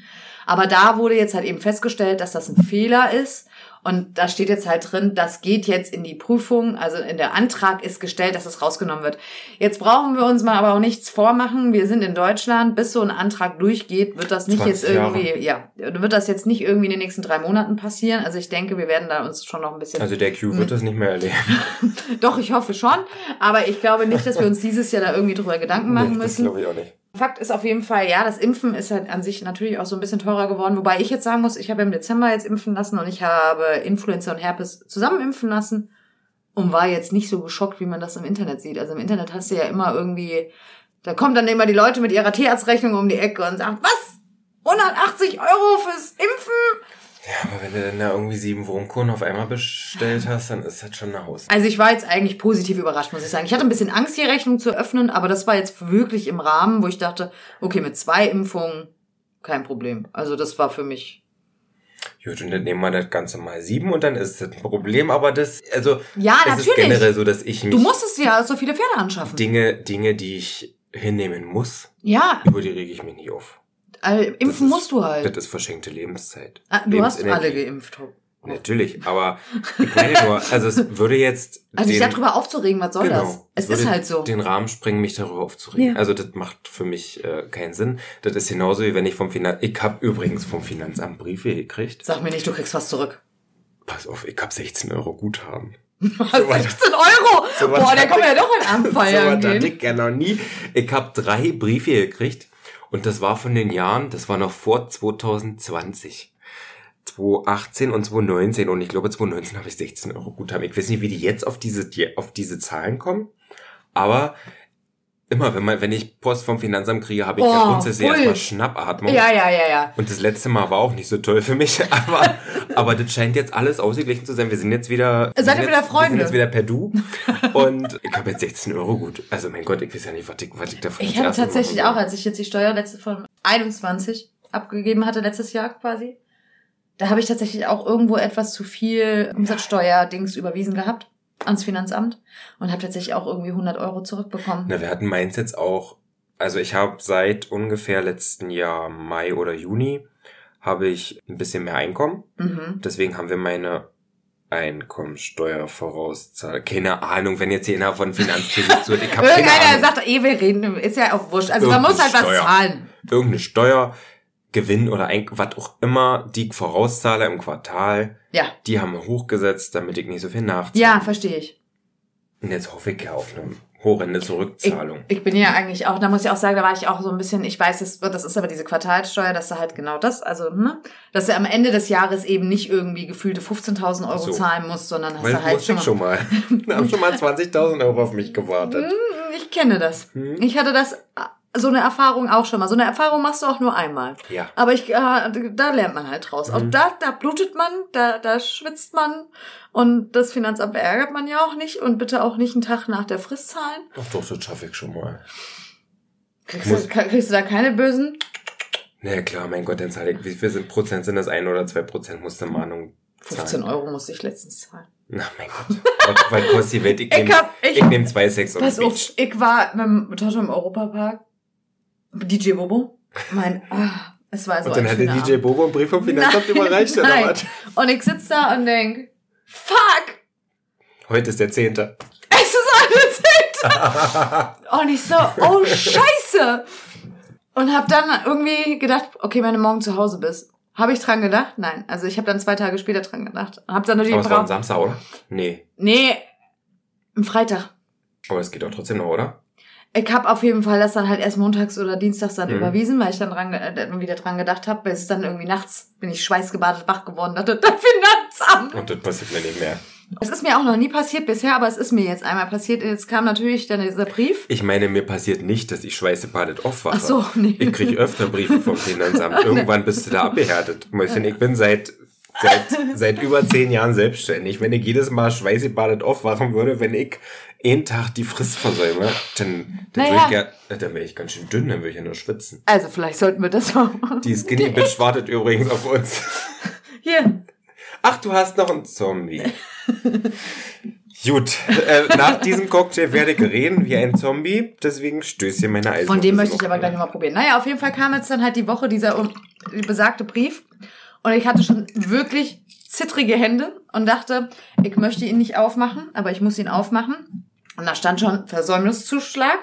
Aber da wurde jetzt halt eben festgestellt, dass das ein Fehler ist. Und da steht jetzt halt drin, das geht jetzt in die Prüfung, also in der Antrag ist gestellt, dass das rausgenommen wird. Jetzt brauchen wir uns mal aber auch nichts vormachen. Wir sind in Deutschland, bis so ein Antrag durchgeht, wird das nicht jetzt 20 Jahre. irgendwie, ja, wird das jetzt nicht irgendwie in den nächsten drei Monaten passieren. Also ich denke, wir werden da uns schon noch ein bisschen Also der Q wird das nicht mehr erleben. (laughs) doch, ich hoffe schon. Aber ich glaube nicht, dass wir uns dieses Jahr da irgendwie drüber Gedanken machen Nee, das müssen. glaube ich auch nicht. Fakt ist auf jeden Fall, ja, das Impfen ist halt an sich natürlich auch so ein bisschen teurer geworden. Wobei ich jetzt sagen muss, ich habe im Dezember jetzt impfen lassen und ich habe Influenza und Herpes zusammen impfen lassen und war jetzt nicht so geschockt, wie man das im Internet sieht. Also im Internet hast du ja immer irgendwie, da kommen dann immer die Leute mit ihrer Tierarztrechnung um die Ecke und sagen, was? 180 Euro fürs Impfen? Ja, aber wenn du dann da irgendwie sieben Wurmkuchen auf einmal bestellt hast, dann ist das schon eine Haus. Also ich war jetzt eigentlich positiv überrascht, muss ich sagen. Ich hatte ein bisschen Angst, die Rechnung zu öffnen, aber das war jetzt wirklich im Rahmen, wo ich dachte, okay, mit zwei Impfungen kein Problem. Also das war für mich. Gut, und dann nehmen wir das Ganze mal sieben und dann ist das ein Problem, aber das, also, Ja, es ist natürlich. generell so, dass ich mich Du musstest ja so viele Pferde anschaffen. Dinge, Dinge, die ich hinnehmen muss, ja, über die rege ich mich nie auf. Äh, impfen ist- musst du halt. Das ist verschenkte Lebenszeit. Ah, du hast alle geimpft. Natürlich, aber ich meine nur, also es würde jetzt (laughs) Also sich den, darüber aufzuregen, was soll das? Es würde ist halt so. den Rahmen sprengen, mich darüber aufzuregen. Ja. Also das macht für mich äh, keinen Sinn. Das ist genauso wie wenn ich vom Finanzamt, ich habe übrigens vom Finanzamt Briefe gekriegt. Sag mir nicht, du kriegst was zurück. Pass auf, ich habe 16 Euro Guthaben. (laughs) Was, 16 Euro? so Boah, können wir ja doch in Abend (laughs) so was hatte gehen. ich ja noch nie. Ich habe drei Briefe gekriegt und das war von den Jahren, das war noch vor 2020. 2018 und 2019 und ich glaube 2019 habe ich 16 Euro Guthaben. Ich weiß nicht, wie die jetzt auf diese, die, auf diese Zahlen kommen, aber immer, wenn man, wenn ich Post vom Finanzamt kriege, habe ich ja Oh, grundsätzlich Bull. erstmal Schnappatmung. Ja, ja, ja, ja. Und das letzte Mal war auch nicht so toll für mich, (laughs) aber, aber das scheint jetzt alles ausgeglichen zu sein. Wir sind jetzt wieder, Seid ihr wieder Freunde? Wir sind jetzt wieder per Du. (laughs) Und ich habe jetzt 16 Euro gut. Also mein Gott, ich weiß ja nicht, was ich, was ich davon Ich hatte tatsächlich auch, als ich jetzt die Steuer letzte von 21 abgegeben hatte, letztes Jahr quasi, da habe ich tatsächlich auch irgendwo etwas zu viel Umsatzsteuer-Dings überwiesen gehabt ans Finanzamt und habe tatsächlich auch irgendwie 100 Euro zurückbekommen. Na, wir hatten meins jetzt auch, also ich habe seit ungefähr letzten Jahr Mai oder Juni habe ich ein bisschen mehr Einkommen. Mhm. Deswegen haben wir meine Einkommensteuer vorauszahl. Keine Ahnung, wenn jetzt jeder von Finanzkrise (laughs) zuhört. Ich habe keine Irgendeiner Ahnung. sagt, eh, wir reden, ist ja auch wurscht. Also man muss halt was Steuer. zahlen. Irgendeine Steuer, Gewinn oder ein, was auch immer, die ich vorauszahle im Quartal, Ja. die haben wir hochgesetzt, damit ich nicht so viel nachzahle. Ja, verstehe ich. Und jetzt hoffe ich ja auf eine horrende Ich, Zurückzahlung. ich bin ja eigentlich auch, da muss ich auch sagen, da war ich auch so ein bisschen, ich weiß, das, das ist aber diese Quartalssteuer, dass du halt genau das, also, ne, dass du am Ende des Jahres eben nicht irgendwie gefühlte 15.000 Euro So. zahlen musst, sondern hast Weil du halt ich schon mal. (laughs) Da haben schon mal 20.000 Euro auf mich gewartet. Ich kenne das. Hm? Ich hatte das, so eine Erfahrung auch schon mal. So eine Erfahrung machst du auch nur einmal. Ja. Aber ich, äh, da lernt man halt draus. Mhm. Auch da, da blutet man, da, da schwitzt man. Und das Finanzamt ärgert man ja auch nicht. Und bitte auch nicht einen Tag nach der Frist zahlen. Doch, doch, das schaffe ich schon mal. Kriegst, du, kriegst du da keine bösen? Na ja, klar, mein Gott, dann zahle ich, wie viel sind Prozent sind das? ein oder zwei Prozent musste Mahnung zahlen. 15 Euro musste ich letztens zahlen. Na, mein Gott. Was, was kostet die Welt? Ich Ich nehme nehm 2,6 Pass und auf, Beach. ich war mit dem Toto im Europapark. DJ Bobo. Mein, ah, es war so Und dann ein hat der DJ. Bobo einen Brief vom Finanzamt Nein, überreicht, oder was? Und ich sitz da und denk, fuck, Heute ist der Zehnte. es ist alles (laughs) Und ich so, oh Scheiße. Und hab dann irgendwie gedacht, okay, wenn du morgen zu Hause bist. Habe ich dran gedacht? Nein. Also ich habe dann zwei Tage später dran gedacht. Hab dann natürlich Aber es war ein. Samstag, oder? Nee. Nee, am Freitag. Aber es geht doch trotzdem noch, oder? Ich habe auf jeden Fall das dann halt erst montags oder dienstags dann Mhm. überwiesen, weil ich dann dran, äh, wieder dran gedacht habe. Bis dann irgendwie nachts bin ich schweißgebadet wach geworden. Dachte, das (laughs) Finanzamt. Und das passiert mir nicht mehr. Es ist mir auch noch nie passiert bisher, aber es ist mir jetzt einmal passiert. Jetzt kam natürlich dann dieser Brief. Ich meine, mir passiert nicht, dass ich schweißebadet aufwache. Ach so, nee. Ich kriege öfter Briefe vom Finanzamt. (laughs) Irgendwann bist du da abgehärtet. Ich bin seit seit, seit über zehn Jahren selbstständig. Wenn ich jedes Mal schweißgebadet aufwachen würde, wenn ich einen Tag die Frist versäume, dann, dann, Naja. naja. ich ja, dann wäre ich ganz schön dünn, dann würde ich ja nur schwitzen. Also vielleicht sollten wir das mal machen. Die Skinny Bitch (laughs) wartet übrigens auf uns. Hier. Ach, du hast noch einen Zombie. Gut, äh, nach diesem Cocktail werde ich reden wie ein Zombie, deswegen stößt hier meine Eis. Von dem möchte ich aber gleich nochmal probieren. Naja, auf jeden Fall kam jetzt dann halt die Woche dieser um, besagte Brief. Und ich hatte schon wirklich zittrige Hände und dachte, ich möchte ihn nicht aufmachen, aber ich muss ihn aufmachen. Und da stand schon Versäumniszuschlag.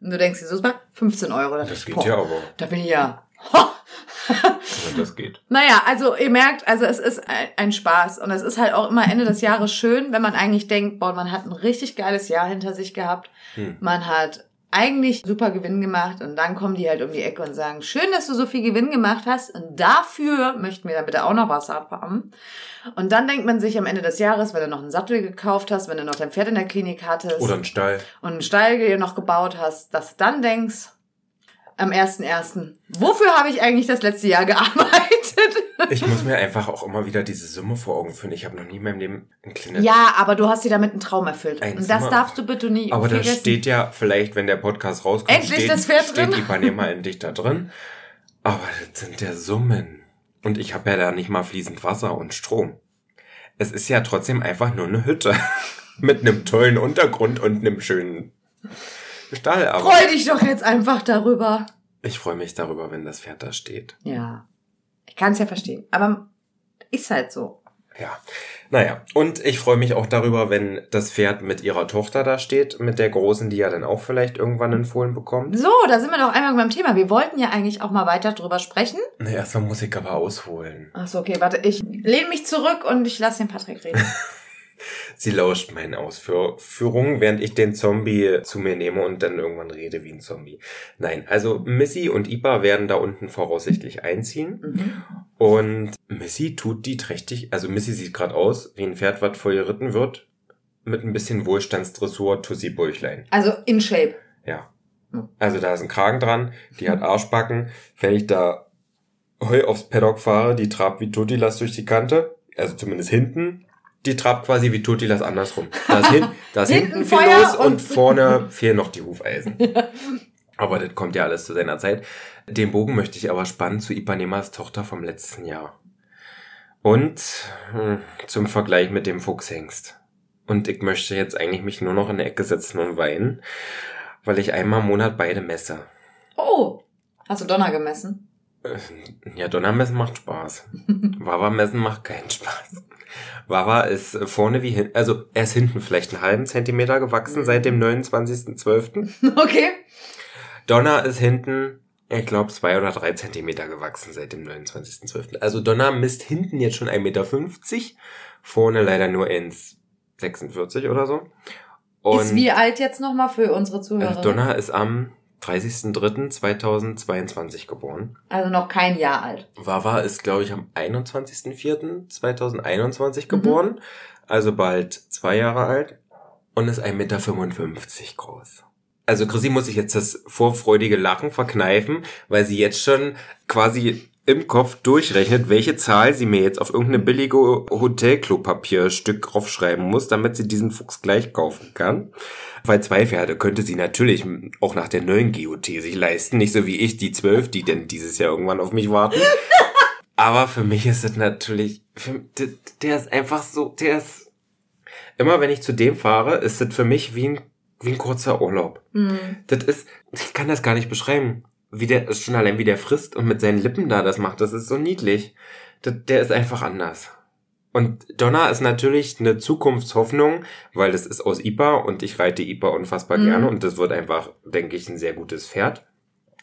Und du denkst dir, so ist mal 15 Euro. Da dachte Das ich, geht boah, ja aber. Da bin ich ja. Ho! (laughs) Ja, das geht. Naja, also ihr merkt, also es ist ein- ein Spaß und es ist halt auch immer Ende des Jahres schön, wenn man eigentlich denkt, boah, man hat ein richtig geiles Jahr hinter sich gehabt. Hm. Man hat eigentlich super Gewinn gemacht und dann kommen die halt um die Ecke und sagen, schön, dass du so viel Gewinn gemacht hast und dafür möchten wir dann bitte auch noch was abhaben. Und dann denkt man sich am Ende des Jahres, wenn du noch einen Sattel gekauft hast, wenn du noch dein Pferd in der Klinik hattest Oder ein Stall. und einen Stall noch gebaut hast, dass du dann denkst, am 1.1., wofür habe ich eigentlich das letzte Jahr gearbeitet? (laughs) Ich muss mir einfach auch immer wieder diese Summe vor Augen führen. Ich habe noch nie in meinem Leben ein kleines Ja, aber du hast dir damit einen Traum erfüllt. Ein und das Zimmer. darfst du bitte nie Aber da vergessen. steht ja vielleicht, wenn der Podcast rauskommt, Endlich steht, das Pferd steht drin. Ipanema (laughs) endlich da drin. Aber das sind ja Summen. Und ich habe ja da nicht mal fließend Wasser und Strom. Es ist ja trotzdem einfach nur eine Hütte. (laughs) Mit einem tollen Untergrund und einem schönen Stall. Aber Freu dich doch jetzt einfach darüber. ich freue mich darüber, wenn das Pferd da steht. Ja. Ich kann es ja verstehen. Aber ist halt so. Ja, naja. Und ich freue mich auch darüber, wenn das Pferd mit ihrer Tochter da steht, mit der Großen, die ja dann auch vielleicht irgendwann einen Fohlen bekommt. So, da sind wir doch einmal beim Thema. Wir wollten ja eigentlich auch mal weiter drüber sprechen. Na, erstmal muss ich aber ausholen. Ach so, okay, warte. Ich lehne mich zurück und ich lasse den Patrick reden. (laughs) Sie lauscht meinen Ausführungen, während ich den Zombie zu mir nehme und dann irgendwann rede wie ein Zombie. Nein, also Missy und Ipa werden da unten voraussichtlich einziehen. mhm. Und Missy tut die trächtig, also Missy sieht gerade aus wie ein Pferd, was voll geritten wird. Mit ein bisschen Wohlstandsdressur, Tussi Burchlein. Also in Shape. Ja. Hm. Also da ist ein Kragen dran, die hat Arschbacken. Wenn ich da Heu aufs Paddock fahre, die trabt wie Tutilas durch die Kante. Also zumindest hinten. Die trabt quasi wie Tutilas andersrum. (laughs) Da ist, hin, da ist Hinten hinten viel los und, und- vorne fehlen noch die Hufeisen. (laughs) Aber das kommt ja alles zu seiner Zeit. Den Bogen möchte ich aber spannen zu Ipanemas Tochter vom letzten Jahr. Und hm, zum Vergleich mit dem Fuchshengst. Und ich möchte jetzt eigentlich mich nur noch in der Ecke setzen und weinen, weil ich einmal im Monat beide messe. Oh. Hast du Donner gemessen? Äh, Ja, Donnermessen macht Spaß. (laughs) Wawa-Messen macht keinen Spaß. Wawa ist äh, vorne wie hinten, also er ist hinten vielleicht einen halben Zentimeter gewachsen seit dem 29.12. (laughs) Okay. Donner ist hinten, ich glaube, zwei oder drei Zentimeter gewachsen seit dem 29.12. Also Donner misst hinten jetzt schon 1,50 Meter, vorne leider nur 1,46 oder so. ist wie alt jetzt nochmal für unsere äh, Zuhörer? Donner ist am 30.03.2022 geboren. Also noch kein Jahr alt. Wawa ist, glaube ich, am 21.04.2021 Mhm. geboren, also bald zwei Jahre alt und ist 1,55 Meter groß. Also Chrissy muss sich jetzt das vorfreudige Lachen verkneifen, weil sie jetzt schon quasi im Kopf durchrechnet, welche Zahl sie mir jetzt auf irgendeine billige Hotelklopapierstück draufschreiben muss, damit sie diesen Fuchs gleich kaufen kann. Weil zwei Pferde könnte sie natürlich auch nach der neuen GOT sich leisten, nicht so wie ich die zwölf, die denn dieses Jahr irgendwann auf mich warten. (laughs) Aber für mich ist es natürlich, für, der, der ist einfach so, der ist, immer wenn ich zu dem fahre, ist es für mich wie ein, wie ein kurzer Urlaub. Hm. Das ist, ich kann das gar nicht beschreiben. Wie der, ist schon allein wie der frisst und mit seinen Lippen da das macht, das ist so niedlich. Das, der ist einfach anders. Und Donna ist natürlich eine Zukunftshoffnung, weil das ist aus IPA und ich reite IPA unfassbar Mhm. gerne und das wird einfach, denke ich, ein sehr gutes Pferd.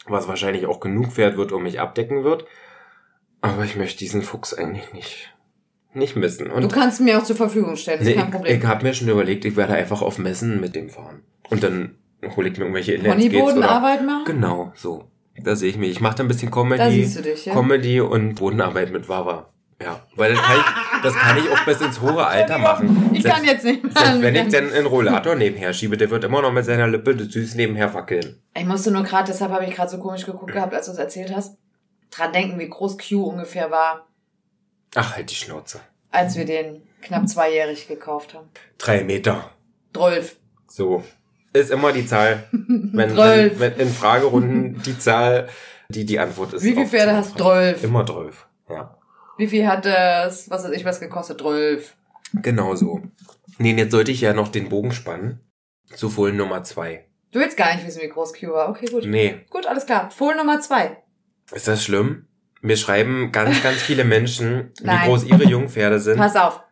Was wahrscheinlich auch genug Pferd wird, um mich abdecken wird. Aber ich möchte diesen Fuchs eigentlich nicht, nicht missen. Und Du kannst mir auch zur Verfügung stellen, das Nee, ist kein ich, Problem. ich habe mir schon überlegt, ich werde einfach auf Messen mit dem fahren. Und dann hole ich mir irgendwelche. Ponybodenarbeit machen? Genau, so. Da sehe ich mich. Ich mache da ein bisschen Da Comedy, siehst du dich, ja. Comedy und Bodenarbeit mit Wawa. Ja, weil das kann, ich, das kann ich auch bis ins hohe Alter machen. Ich Selbst- kann jetzt nicht mehr. Selbst wenn ich dann einen Rollator nebenher schiebe, der wird immer noch mit seiner Lippe süß nebenher wackeln. Ich musste nur gerade, deshalb habe ich gerade so komisch geguckt gehabt, als du es erzählt hast, dran denken, wie groß Q ungefähr war. Ach, halt die Schnauze. als wir den knapp zweijährig gekauft haben. Drei Meter. Drolf. So. Ist immer die Zahl. (laughs) Wenn, wenn, wenn in Fragerunden die Zahl, die die Antwort ist. Wie viele Pferde hast frei. Drolf? Immer Drölf. Ja. Wie viel hat das, was weiß ich, was gekostet? Drolf. Genau so. Nee, jetzt sollte ich ja noch den Bogen spannen. Zu Fohlen Nummer zwei. Du willst gar nicht wissen, wie groß Q war. Okay, gut. Nee. Gut, alles klar. Fohlen Nummer zwei. Ist das schlimm? Mir schreiben ganz, ganz viele Menschen, wie groß ihre Jungpferde sind. Pass auf.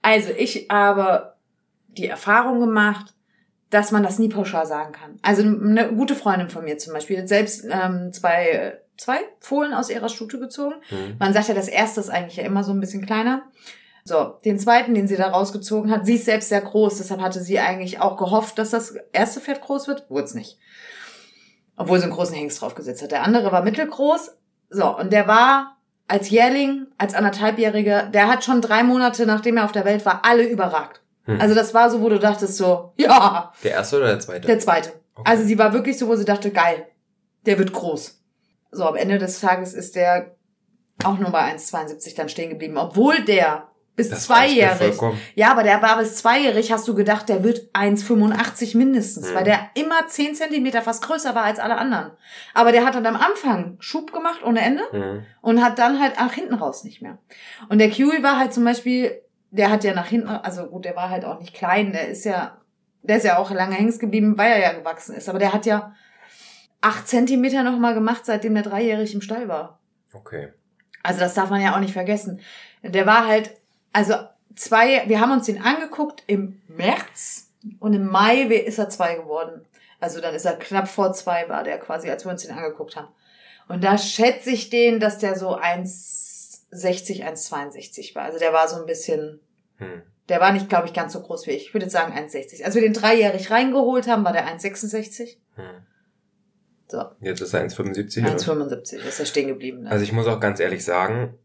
Also, ich habe die Erfahrung gemacht, dass man das nie pauschal sagen kann. Also, eine gute Freundin von mir zum Beispiel hat selbst ähm, zwei, zwei Fohlen aus ihrer Stute gezogen. Hm. Man sagt ja, das erste ist eigentlich ja immer so ein bisschen kleiner. So, den zweiten, den sie da rausgezogen hat, sie ist selbst sehr groß, deshalb hatte sie eigentlich auch gehofft, dass das erste Pferd groß wird. Wurde es nicht. Obwohl sie einen großen Hengst draufgesetzt hat. Der andere war mittelgroß. So, und der war als Jährling, als anderthalbjähriger, der hat schon drei Monate, nachdem er auf der Welt war, alle überragt. Hm. Also das war so, wo du dachtest so, ja, Der erste oder der zweite? der zweite. Okay. Also sie war wirklich so, wo sie dachte, geil, der wird groß. So, am Ende des Tages ist der auch nur bei 1,72 dann stehen geblieben, obwohl der bis Das zweijährig. Ja, aber der war bis zweijährig, hast du gedacht, der wird 1,85 mindestens, Mhm. weil der immer 10 Zentimeter fast größer war als alle anderen. Aber der hat dann am Anfang Schub gemacht ohne Ende Hm. und hat dann halt nach hinten raus nicht mehr. Und der Kiwi war halt zum Beispiel, der hat ja nach hinten, also gut, der war halt auch nicht klein, der ist ja, der ist ja auch lange hängen geblieben, weil er ja gewachsen ist. Aber der hat ja acht Zentimeter nochmal gemacht, seitdem der dreijährig im Stall war. Okay. Also das darf man ja auch nicht vergessen. Der war halt, also zwei, wir haben uns den angeguckt im März und im Mai ist er zwei geworden. Also dann ist er knapp vor zwei war der quasi, als wir uns den angeguckt haben. Und da schätze ich den, dass der so 1,60, 1,62 war. Also der war so ein bisschen, Hm. der war nicht, glaube ich, ganz so groß wie ich. Ich würde jetzt sagen 1,60. Als wir den dreijährig reingeholt haben, war der 1,66. Hm. So, Jetzt ist er 1,75. oder? 1,75 ist er stehen geblieben. Ne? Also ich muss auch ganz ehrlich sagen,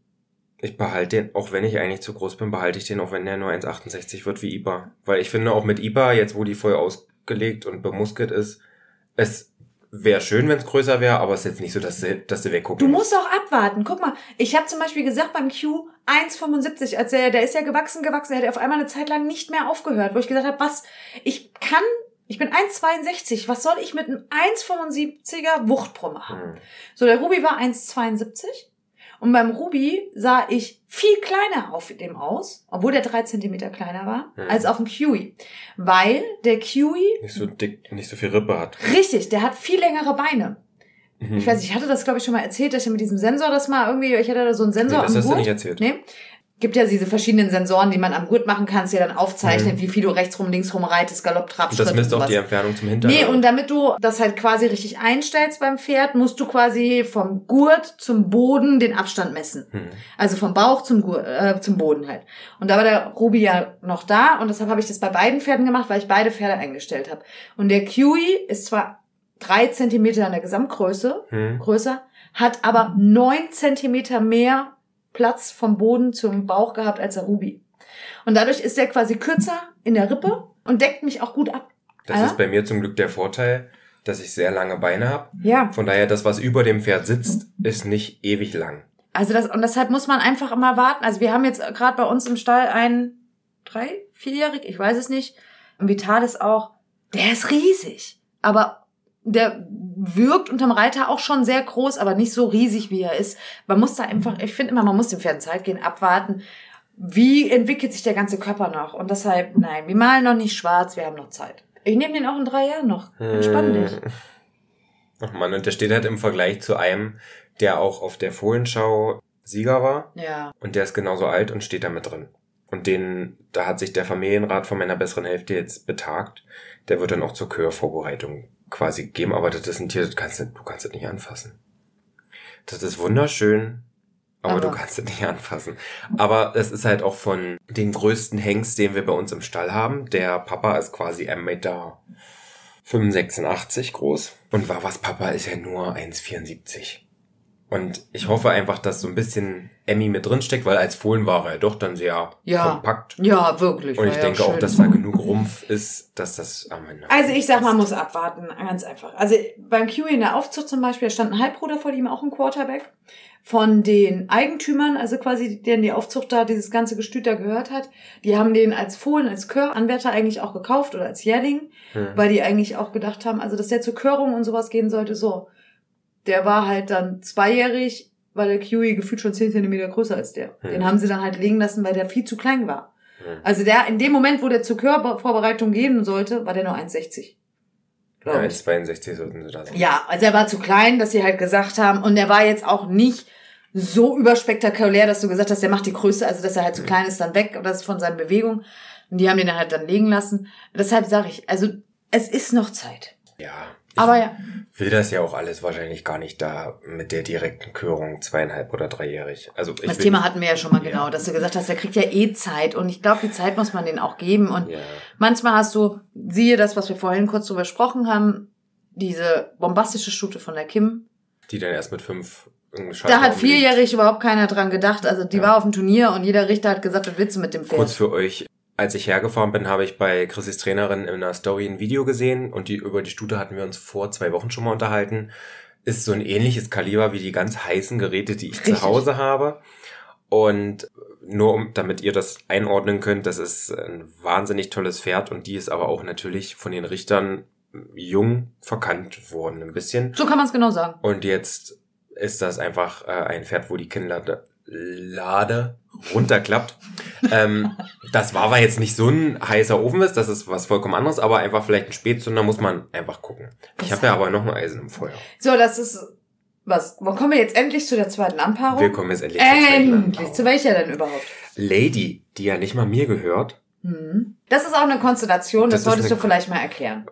ich behalte den, auch wenn ich eigentlich zu groß bin, behalte ich den, auch wenn der nur 1,68 wird wie Iba. Weil ich finde auch mit Iba, jetzt wo die voll ausgelegt und bemuskelt ist, es wäre schön, wenn es größer wäre, aber es ist jetzt nicht so, dass sie, dass sie weggucken. Du musst auch abwarten. Guck mal, ich habe zum Beispiel gesagt beim Q 1,75, als er, der ist ja gewachsen, gewachsen, der hat auf einmal eine Zeit lang nicht mehr aufgehört, wo ich gesagt habe, was, ich kann, ich bin 1,62, was soll ich mit einem 1,75er Wuchtbrumme haben? Hm. So, der Ruby war 1,72 und beim Ruby sah ich viel kleiner auf dem aus, obwohl der drei Zentimeter kleiner war, Hm. als auf dem Kiwi. Weil der Kiwi, Nicht so dick, nicht so viel Rippe hat. richtig, der hat viel längere Beine. Mhm. Ich weiß nicht, ich hatte das, glaube ich, schon mal erzählt, dass ich mit diesem Sensor das mal irgendwie, ich hatte da so einen nee, Sensor das am hast du Gurt. nicht erzählt. Nee. Gibt ja diese verschiedenen Sensoren, die man am Gurt machen kann, die dann aufzeichnet, Mhm. wie viel du rechts rum, links rum reitest, Galopp, Trab, Und das misst auch die Entfernung zum Hinterrad. Nee, und damit du das halt quasi richtig einstellst beim Pferd, musst du quasi vom Gurt zum Boden den Abstand messen. Hm. Also vom Bauch zum, Gur- äh, zum Boden halt. Und da war der Ruby ja noch da und deshalb habe ich das bei beiden Pferden gemacht, weil ich beide Pferde eingestellt habe. Und der Kiwi ist zwar drei Zentimeter in der Gesamtgröße, Hm. größer, hat aber neun Zentimeter mehr Platz vom Boden zum Bauch gehabt als der Ruby. Und dadurch ist er quasi kürzer in der Rippe und deckt mich auch gut ab. Das Ah. ist bei mir zum Glück der Vorteil, dass ich sehr lange Beine habe. Ja. Von daher, das, was über dem Pferd sitzt, ist nicht ewig lang. Also das, und deshalb muss man einfach immer warten. Also wir haben jetzt gerade bei uns im Stall einen drei, vierjährig, ich weiß es nicht. Und Vital ist auch, der ist riesig. Aber der wirkt unterm Reiter auch schon sehr groß, aber nicht so riesig, wie er ist. Man muss da einfach, ich finde immer, man muss dem Pferd Zeit gehen, abwarten. Wie entwickelt sich der ganze Körper noch? Und deshalb, nein, wir malen noch nicht schwarz, wir haben noch Zeit. Ich nehme den auch in drei Jahren noch. Entspann dich. Hm. Ach man, und der steht halt im Vergleich zu einem, der auch auf der Fohlenschau Sieger war. Ja. Und der ist genauso alt und steht da mit drin. Und den, da hat sich der Familienrat von meiner besseren Hälfte jetzt betagt. Der wird dann auch zur Chörvorbereitung quasi gegeben. Aber das ist ein Tier, das kannst du, du kannst das nicht anfassen. Das ist wunderschön, aber, Aber- du kannst es nicht anfassen. Aber es ist halt auch von den größten Hengst, den wir bei uns im Stall haben. Der Papa ist quasi 1 Meter 85 groß. Und Wawas Papa ist ja nur 1,74. Und ich hoffe einfach, dass so ein bisschen Emmy mit drin steckt, weil als Fohlen war er doch dann sehr Ja. kompakt. Ja, wirklich. Und ich ja denke auch, schön. dass da genug Rumpf ist, dass das am Ende. Also ich sag, man muss abwarten, ganz einfach. Also beim QE in der Aufzucht zum Beispiel, da stand ein Halbbruder vor ihm, auch ein Quarterback. Von den Eigentümern, also quasi denen die Aufzucht da dieses ganze Gestüt da gehört hat, die haben den als Fohlen, als Chöranwärter eigentlich auch gekauft oder als Jährling, Hm. weil die eigentlich auch gedacht haben, also dass der zur Körung und sowas gehen sollte, so. Der war halt dann zweijährig, war der QE gefühlt schon 10 Zentimeter größer als der. Hm. Den haben sie dann halt legen lassen, weil der viel zu klein war. Hm. Also der, in dem Moment, wo der zur Körpervorbereitung gehen sollte, war der nur 1,60. Ja, Glaube ich. 1,62 sollten sie da sein. Ja, also er war zu klein, dass sie halt gesagt haben, und er war jetzt auch nicht so überspektakulär, dass du gesagt hast, der macht die Größe, also dass er halt zu klein ist, dann weg, oder das ist von seinen Bewegungen. Und die haben den dann halt dann legen lassen. Deshalb sage ich, also es ist noch Zeit. Ja. Aber ja, will das ja auch alles wahrscheinlich gar nicht da mit der direkten Körung zweieinhalb oder dreijährig. Also ich das Thema hatten wir ja schon mal Ja. genau, dass du gesagt hast, der kriegt ja eh Zeit. Und ich glaube, die Zeit muss man denen auch geben. Und Ja. manchmal hast du, siehe das, was wir vorhin kurz drüber gesprochen haben, diese bombastische Stute von der Kim, Die dann erst mit fünf Da hat vierjährig überhaupt keiner dran gedacht. Also die Ja. war auf dem Turnier und jeder Richter hat gesagt, was willst du mit dem Pferd? Kurz für euch. Als ich hergefahren bin, habe ich bei Chrissys Trainerin in einer Story ein Video gesehen und die über die Stute hatten wir uns vor zwei Wochen schon mal unterhalten. Ist so ein ähnliches Kaliber wie die ganz heißen Geräte, die ich Richtig. zu Hause habe. Und nur um, damit ihr das einordnen könnt, das ist ein wahnsinnig tolles Pferd und die ist aber auch natürlich von den Richtern jung verkannt worden, ein bisschen. So kann man es genau sagen. Und jetzt ist das einfach äh, ein Pferd, wo die Kinnlade Lade runterklappt. Ähm, das war aber jetzt nicht so ein heißer Ofen ist, das ist was vollkommen anderes, aber einfach vielleicht ein Spätzünder muss man einfach gucken. Ich habe ja aber noch ein Eisen im Feuer. So, das ist was. Wo kommen wir jetzt endlich zu der zweiten Anpaarung? Wir kommen jetzt endlich zur zweiten endlich. Zu welcher denn überhaupt? Lady, die ja nicht mal mir gehört. Hm. Das ist auch eine Konstellation, das, Das solltest du vielleicht mal erklären.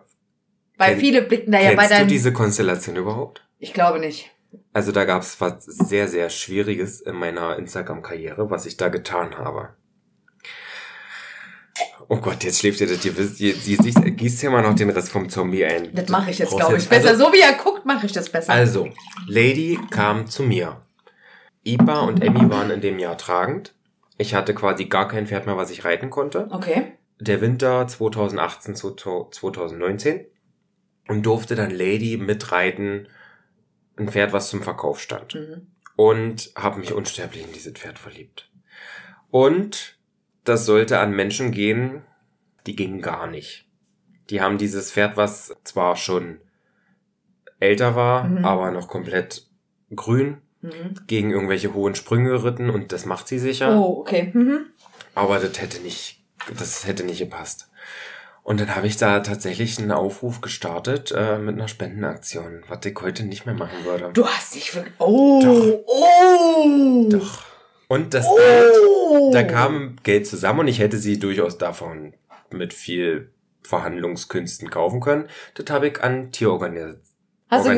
Weil Kenn- viele blicken da ja bei Kennst du deinem. diese Konstellation überhaupt? Ich glaube nicht. Also da gab es was sehr, sehr Schwieriges in meiner Instagram-Karriere, was ich da getan habe. Oh Gott, jetzt schläft ihr das. Ihr ihr, ihr, gießt hier mal noch den Rest vom Zombie ein. Das mache ich jetzt, glaube ich, besser. Also, so wie er guckt, mache ich das besser. also, Lady kam zu mir. Ipa und Emmy waren in dem Jahr tragend. Ich hatte quasi gar kein Pferd mehr, was ich reiten konnte. okay. Der Winter 2018 zu 2019 und durfte dann Lady mitreiten, ein Pferd, was zum Verkauf stand. Mhm. und habe mich unsterblich in dieses Pferd verliebt. Und das sollte an Menschen gehen, die gingen gar nicht. Die haben dieses Pferd, was zwar schon älter war, Mhm. aber noch komplett grün, Mhm. gegen irgendwelche hohen Sprünge geritten und das macht sie sicher. Oh, okay. Mhm. Aber das hätte nicht, das hätte nicht gepasst. Und dann habe ich da tatsächlich einen Aufruf gestartet äh, mit einer Spendenaktion, was ich heute nicht mehr machen würde. Du hast dich wirklich. Oh, Doch. oh. Doch. Und das Oh. da kam Geld zusammen und ich hätte sie durchaus davon mit viel Verhandlungskünsten kaufen können. Das habe ich an Tierorganisationen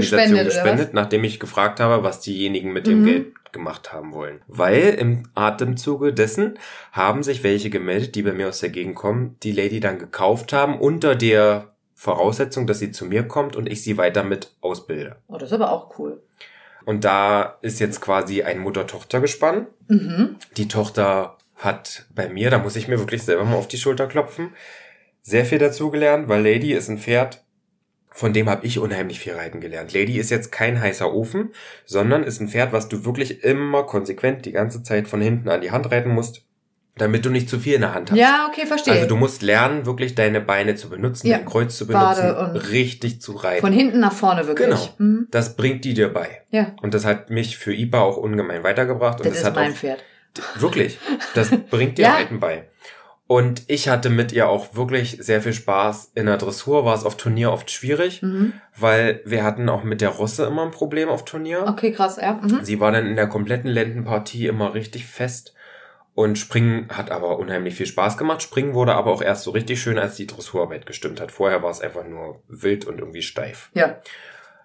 gespendet, gespendet, nachdem ich gefragt habe, was diejenigen mit dem Mhm. Geld gemacht haben wollen. Weil im Atemzuge dessen haben sich welche gemeldet, die bei mir aus der Gegend kommen, die Lady dann gekauft haben, unter der Voraussetzung, dass sie zu mir kommt und ich sie weiter mit ausbilde. Oh, das ist aber auch cool. Und da ist jetzt quasi ein Mutter-Tochter-Gespann. Mhm. Die Tochter hat bei mir, da muss ich mir wirklich selber mal auf die Schulter klopfen, sehr viel dazugelernt, weil Lady ist ein Pferd, von dem habe ich unheimlich viel reiten gelernt. Lady ist jetzt kein heißer Ofen, sondern ist ein Pferd, was du wirklich immer konsequent die ganze Zeit von hinten an die Hand reiten musst, damit du nicht zu viel in der Hand hast. Ja, okay, verstehe. Also du musst lernen, wirklich deine Beine zu benutzen, Ja. dein Kreuz zu benutzen, und- richtig zu reiten. Von hinten nach vorne wirklich. Genau. Mhm. das bringt die dir bei. Ja, Und das hat mich für IPA auch ungemein weitergebracht. Und das das ist hat mein auch Pferd. (laughs) Wirklich. Das bringt dir Ja. Reiten bei. Und ich hatte mit ihr auch wirklich sehr viel Spaß. In der Dressur war es auf Turnier oft schwierig, Mhm. weil wir hatten auch mit der Rosse immer ein Problem auf Turnier. Okay, krass, ja. Mhm. Sie war dann in der kompletten Lendenpartie immer richtig fest. Und Springen hat aber unheimlich viel Spaß gemacht. Springen wurde aber auch erst so richtig schön, als die Dressurarbeit gestimmt hat. Vorher war es einfach nur wild und irgendwie steif. Ja,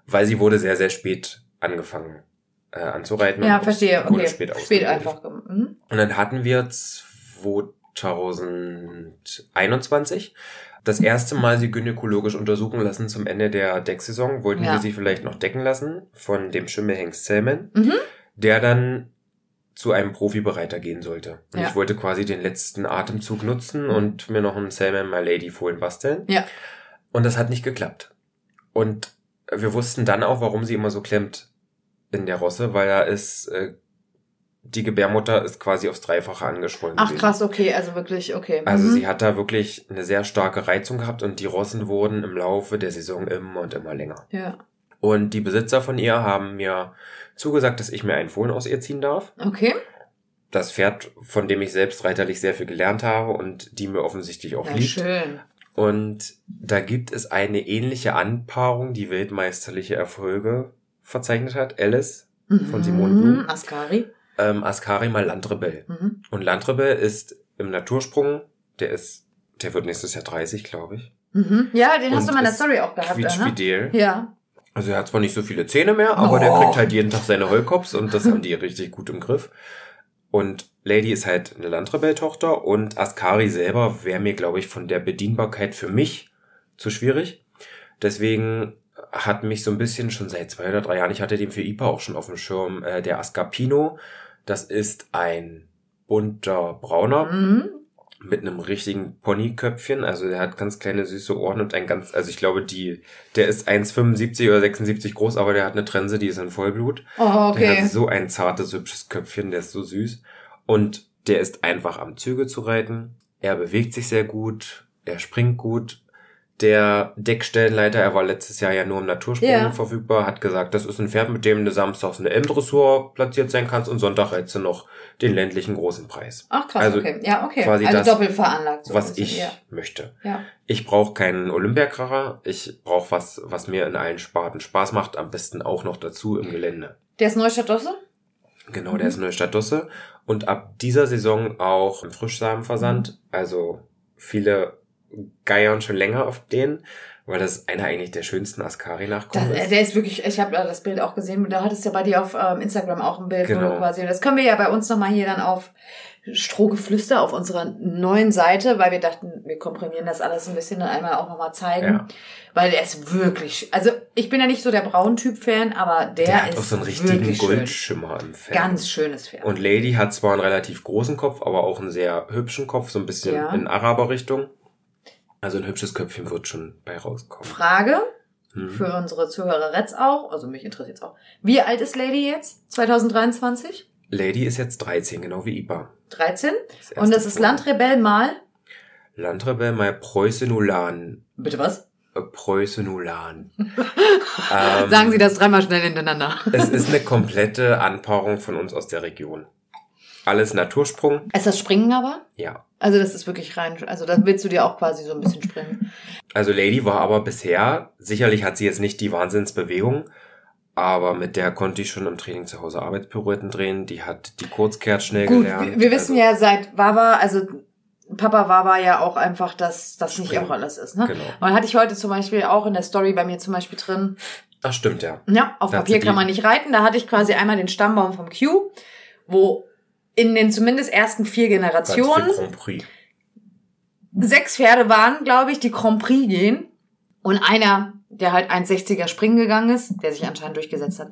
Weil sie wurde sehr, sehr spät angefangen äh, anzureiten. ja, verstehe. Okay. spät Spät, einfach. Mhm. Und dann hatten wir 2021 das erste Mal sie gynäkologisch untersuchen lassen zum Ende der Decksaison. Wollten Ja. wir sie vielleicht noch decken lassen von dem Schimmelhengst Selman, Mhm. der dann zu einem Profibereiter gehen sollte. Und Ja. ich wollte quasi den letzten Atemzug nutzen und mir noch einen Selman My Lady Fohlen basteln. Ja. Und das hat nicht geklappt. Und wir wussten dann auch, warum sie immer so klemmt in der Rosse, weil da ist, äh, die Gebärmutter ist quasi aufs Dreifache angeschwollen. Ach gewesen. krass, okay, also wirklich, okay. Also mhm. sie hat da wirklich eine sehr starke Reizung gehabt und die Rossen wurden im Laufe der Saison immer und immer länger. Ja, Und die Besitzer von ihr haben mir zugesagt, dass ich mir einen Fohlen aus ihr ziehen darf. okay. Das Pferd, von dem ich selbst reiterlich sehr viel gelernt habe und die mir offensichtlich auch Ja, liegt. schön. Und da gibt es eine ähnliche Anpaarung, die weltmeisterliche Erfolge verzeichnet hat. Alice, Von Simone Blum. Mhm, Ascari. ähm, Ascari mal Landrebell. Mhm. Und Landrebell ist im Natursprung, der ist, der wird nächstes Jahr 30, glaube ich. Mhm. Ja, den hast Und du mal in der Story auch gehabt, ne? Quietschfidel. Ja. Also er hat zwar nicht so viele Zähne mehr, aber der Oh. kriegt halt jeden Tag seine Heulkops und das haben die richtig gut im Griff. Und Lady ist halt eine Landrebell-Tochter und Ascari selber wäre mir, glaube ich, von der Bedienbarkeit für mich zu schwierig. Deswegen hat mich so ein bisschen schon seit zwei oder drei Jahren, ich hatte den für IPA auch schon auf dem Schirm, äh, der Ascapino. Das ist ein bunter Brauner Mhm. Mit einem richtigen Ponyköpfchen. Also der hat ganz kleine süße Ohren und ein ganz, also ich glaube, die, der ist 1,75 oder 76 groß, aber der hat eine Trense, die ist in Vollblut. Oh, Der okay. hat so ein zartes, hübsches Köpfchen, der ist so süß. Und der ist einfach am Züge zu reiten. Er bewegt sich sehr gut, er springt gut. Der Deckstellenleiter, er war letztes Jahr ja nur im Natursprung Ja. verfügbar, hat gesagt, das ist ein Pferd, mit dem du samstags eine M-Dressur platziert sein kannst und Sonntag reizt du noch den ländlichen großen Preis. Ach krass, Also okay. Ja, okay. quasi also das, doppelt veranlagt. so was ich Ja. möchte. ja. Ich brauche keinen Olympiakracher. Ich brauche was, was mir in allen Sparten Spaß macht. Am besten auch noch dazu im Gelände. Der ist Neustadt-Dosse? Genau, Mhm. der ist Neustadt Dosse. Und ab dieser Saison auch im Frischsamenversand. Mhm. Also viele geiern schon länger auf den, weil das einer eigentlich der schönsten Ascari-Nachkommen Das, äh, ist. der ist wirklich, ich habe das Bild auch gesehen, da hattest ja bei dir auf ähm, Instagram auch ein Bild, wo Genau. du quasi, das können wir ja bei uns nochmal hier dann auf Strohgeflüster auf unserer neuen Seite, weil wir dachten, wir komprimieren das alles ein bisschen dann einmal auch nochmal zeigen, Ja. weil der ist wirklich, also ich bin ja nicht so der Brauntyp-Fan, aber der, Der, hat ist auch so einen richtigen schön. Goldschimmer im Fell. Ganz schönes Pferd. Und Lady hat zwar einen relativ großen Kopf, aber auch einen sehr hübschen Kopf, so ein bisschen Ja. in Araber-Richtung. Also ein hübsches Köpfchen wird schon bei rauskommen. Frage Hm. für unsere Zuhörer Reds auch, also mich interessiert auch. Wie alt ist Lady jetzt? 2023? Lady ist jetzt 13, genau wie Ipa. 13? Das Und das ist. Landrebell mal. Landrebell mal Preußenulan. Bitte was? Äh, Preußenulan. (laughs) ähm, Sagen Sie das dreimal schnell hintereinander. Es ist eine komplette Anpaarung von uns aus der Region. Alles Natursprung, Ist das Springen aber? ja. Also das ist wirklich rein, also da willst du dir auch quasi so ein bisschen springen. Also Lady war aber bisher, sicherlich hat sie jetzt nicht die Wahnsinnsbewegung, aber mit der konnte ich schon im Training zu Hause Arbeitspirouetten drehen. Die hat die Kurzkehrt schnell Gut, gelernt. wir, wir wissen also, ja seit Wawa, also Papa Wawa ja auch einfach, dass das nicht auch alles ist. Ne? Genau. Und hatte ich heute zum Beispiel auch in der Story bei mir zum Beispiel drin, Ach, stimmt, ja. Ja, auf Da Papier kann man nicht reiten. Da hatte ich quasi einmal den Stammbaum vom Q, wo in den zumindest ersten vier Generationen viel Grand Prix. sechs Pferde waren, glaube ich, die Grand Prix gehen. Und einer, der halt 1,60er springen gegangen ist, der sich anscheinend durchgesetzt hat.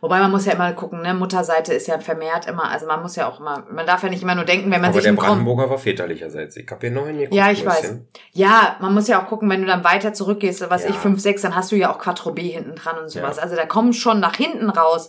Wobei man muss ja immer gucken, ne, Mutterseite ist ja vermehrt immer, also man muss ja auch immer, man darf ja nicht immer nur denken, wenn man Aber sich der einen Grand Brandenburger war väterlicherseits. Ich hab hier noch hingeguckt. Ja, ich weiß. Ja, man muss ja auch gucken, wenn du dann weiter zurückgehst, was Ja. ich 5, 6, dann hast du ja auch Quattro B hinten dran und sowas. Ja. Also da kommen schon nach hinten raus,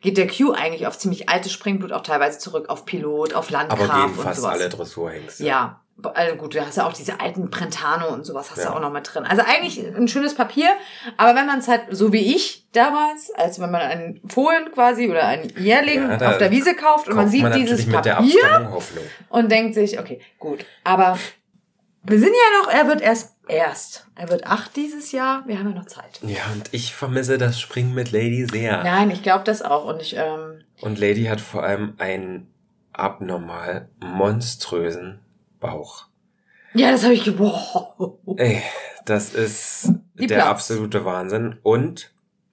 geht der Q eigentlich auf ziemlich altes Springblut auch teilweise zurück, auf Pilot, auf Aber Landgraf gehen und fast sowas. alle Dressurhengste. Ja, also gut, du hast ja auch diese alten Prentano und sowas hast du Ja. auch noch mit drin. Also eigentlich ein schönes Papier, aber wenn man es halt, so wie ich damals, als wenn man einen Fohlen quasi oder einen Jährling Ja, auf der Wiese kauft und man sieht man dieses Papier und denkt sich, okay, gut, aber wir sind ja noch, er wird erst, erst, er wird acht dieses Jahr, wir haben ja noch Zeit. Ja, und ich vermisse das Springen mit Lady sehr. Nein, ich glaube das auch und ich, ähm, Und Lady hat vor allem einen abnormal monströsen Bauch. ja, das habe ich, boah. (laughs) Ey, das ist Die der Platz. absolute Wahnsinn. Und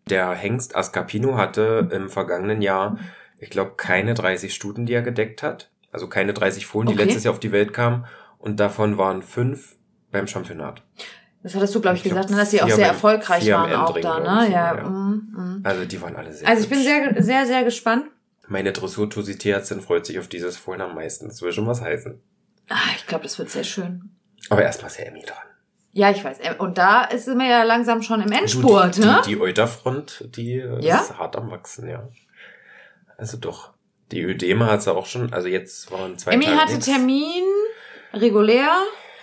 der Hengst Ascapino hatte im vergangenen Jahr, ich glaube, keine 30 Stuten, die er gedeckt hat. Also keine 30 Fohlen, die Okay. letztes Jahr auf die Welt kamen. Und davon waren fünf beim Championat. Das hattest du, glaube ich, Ich glaub, gesagt, ne, dass sie auch sehr erfolgreich waren auch da, glaub ne? Ja. ja. mm, mm. Also die waren alle sehr Also ich bin hübsch. sehr, sehr, sehr gespannt. Meine Dressur-Tierärztin freut sich auf dieses Fohlen am meisten. Das will schon was heißen. Ah, ich glaube, das wird sehr schön. Aber erstmal ist ja Emmy dran. Ja, ich weiß. Und da ist mir ja langsam schon im Endspurt, du, die, ne? Die, die Euterfront, die Ja? ist hart am Wachsen, ja. Also doch. Die Ödeme hat sie auch schon, also jetzt waren zwei Emmy Tage hatte nix. Termin, regulär.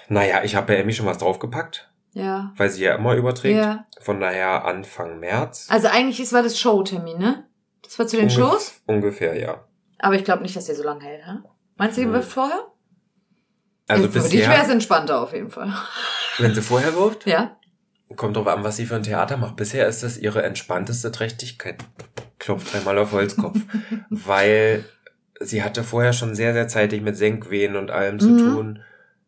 Naja, ich habe bei Emmy schon was draufgepackt, Ja. weil sie ja immer überträgt. Ja. Von daher Anfang März. Also eigentlich ist, war das Showtermin, ne? Das war zu den Ungef- Shows? Ungefähr, ja. Aber ich glaube nicht, dass der so lange hält, ha? Meinst du, die Hm. wirft vorher? Also Für dich wäre es bisher, entspannter auf jeden Fall. wenn sie vorher wirft, Ja? kommt drauf an, was sie für ein Theater macht. Bisher ist das ihre entspannteste Trächtigkeit. Klopft dreimal auf Holzkopf. (laughs) weil sie hatte vorher schon sehr, sehr zeitig mit Senkwehen und allem zu Mhm. tun.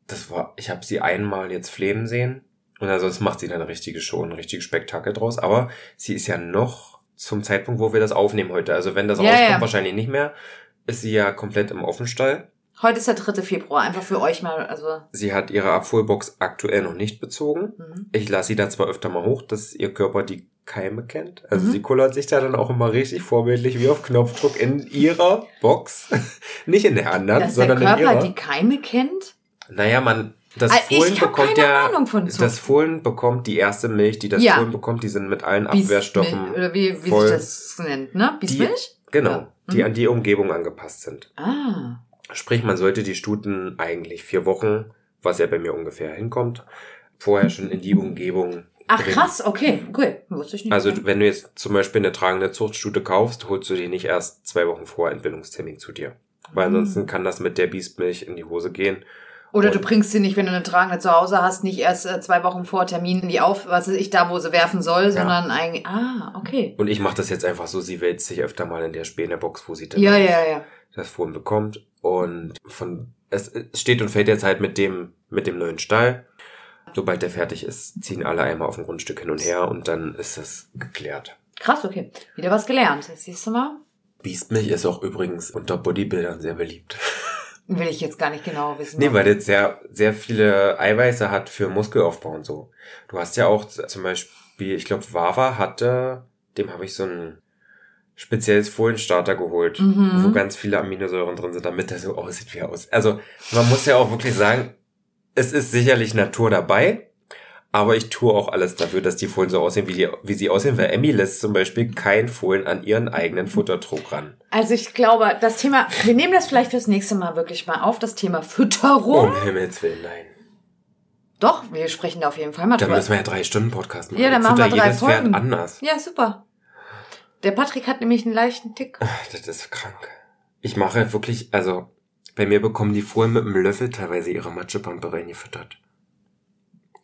Das war, ich habe sie einmal jetzt flehen sehen. Und ansonsten macht sie dann eine richtige Show, ein richtiges Spektakel draus. Aber sie ist ja noch zum Zeitpunkt, wo wir das aufnehmen heute. Also wenn das Ja, rauskommt, ja. wahrscheinlich nicht mehr, ist sie ja komplett im Offenstall. Heute ist der 3. Februar, einfach für euch mal, also. Sie hat ihre Abholbox aktuell noch nicht bezogen. Mhm. Ich lasse sie da zwar öfter mal hoch, dass ihr Körper die Keime kennt. Also Mhm. sie kullert sich da dann auch immer richtig vorbildlich wie auf Knopfdruck in ihrer Box. (laughs) Nicht in der anderen, Dass der sondern in Körper ihrer. die Keime kennt? Naja, man, das Also Fohlen bekommt keine ja, Ahnung von Zucht. das Fohlen bekommt die erste Milch, die das Ja. Fohlen bekommt, die sind mit allen Abwehrstoffen. Oder wie, wie voll. sich das nennt, ne? Biesmilch? Genau, Ja. die Mhm. an die Umgebung angepasst sind. Ah. Sprich, man sollte die Stuten eigentlich vier Wochen, was ja bei mir ungefähr hinkommt, vorher schon in die Umgebung Ach bringen. krass, okay, cool. Wusste ich nicht. Also wenn du jetzt zum Beispiel eine tragende Zuchtstute kaufst, holst du die nicht erst zwei Wochen vor Entbindungstermin zu dir. Weil Mhm. ansonsten kann das mit der Biestmilch in die Hose gehen. Oder du bringst sie nicht, wenn du eine tragende zu Hause hast, nicht erst äh, zwei Wochen vor Termin in die auf, was weiß ich, da, wo sie werfen soll, sondern eigentlich, ah, okay. Und ich mache das jetzt einfach so, sie wälzt sich öfter mal in der Spähnebox, wo sie dann Ja, ja, ja. das Fohlen bekommt. Und von es, es steht und fällt jetzt halt mit dem, mit dem neuen Stall. Sobald der fertig ist, ziehen alle einmal auf dem Grundstück hin und her und dann ist das geklärt. Krass, okay. Wieder was gelernt. Jetzt siehst du mal. Biestmilch ist auch übrigens unter Bodybuildern sehr beliebt. (laughs) Will ich jetzt gar nicht genau wissen. Nee, weil das sehr, sehr viele Eiweiße hat für Muskelaufbau und so. Du hast ja auch zum Beispiel, ich glaube, Wawa hatte, dem habe ich so ein spezielles Fohlenstarter geholt, Mhm. wo ganz viele Aminosäuren drin sind, damit er so aussieht, wie er aussieht. Also man muss ja auch wirklich sagen, es ist sicherlich Natur dabei, aber ich tue auch alles dafür, dass die Fohlen so aussehen, wie, die, wie sie aussehen, weil Emmy lässt zum Beispiel kein Fohlen an ihren eigenen Futtertrog ran. Also ich glaube, das Thema, wir nehmen das vielleicht fürs nächste Mal wirklich mal auf, das Thema Fütterung. Um Himmels Willen, nein. Doch, wir sprechen da auf jeden Fall mal Da drüber. müssen wir ja drei Stunden Podcast machen. Ja, dann machen wir drei jedes Pferd Folgen. anders. Ja, super. Der Patrick hat nämlich einen leichten Tick. Das ist krank. Ich mache wirklich, also bei mir bekommen die Fohlen mit einem Löffel teilweise ihre Matschepampe reingefüttert.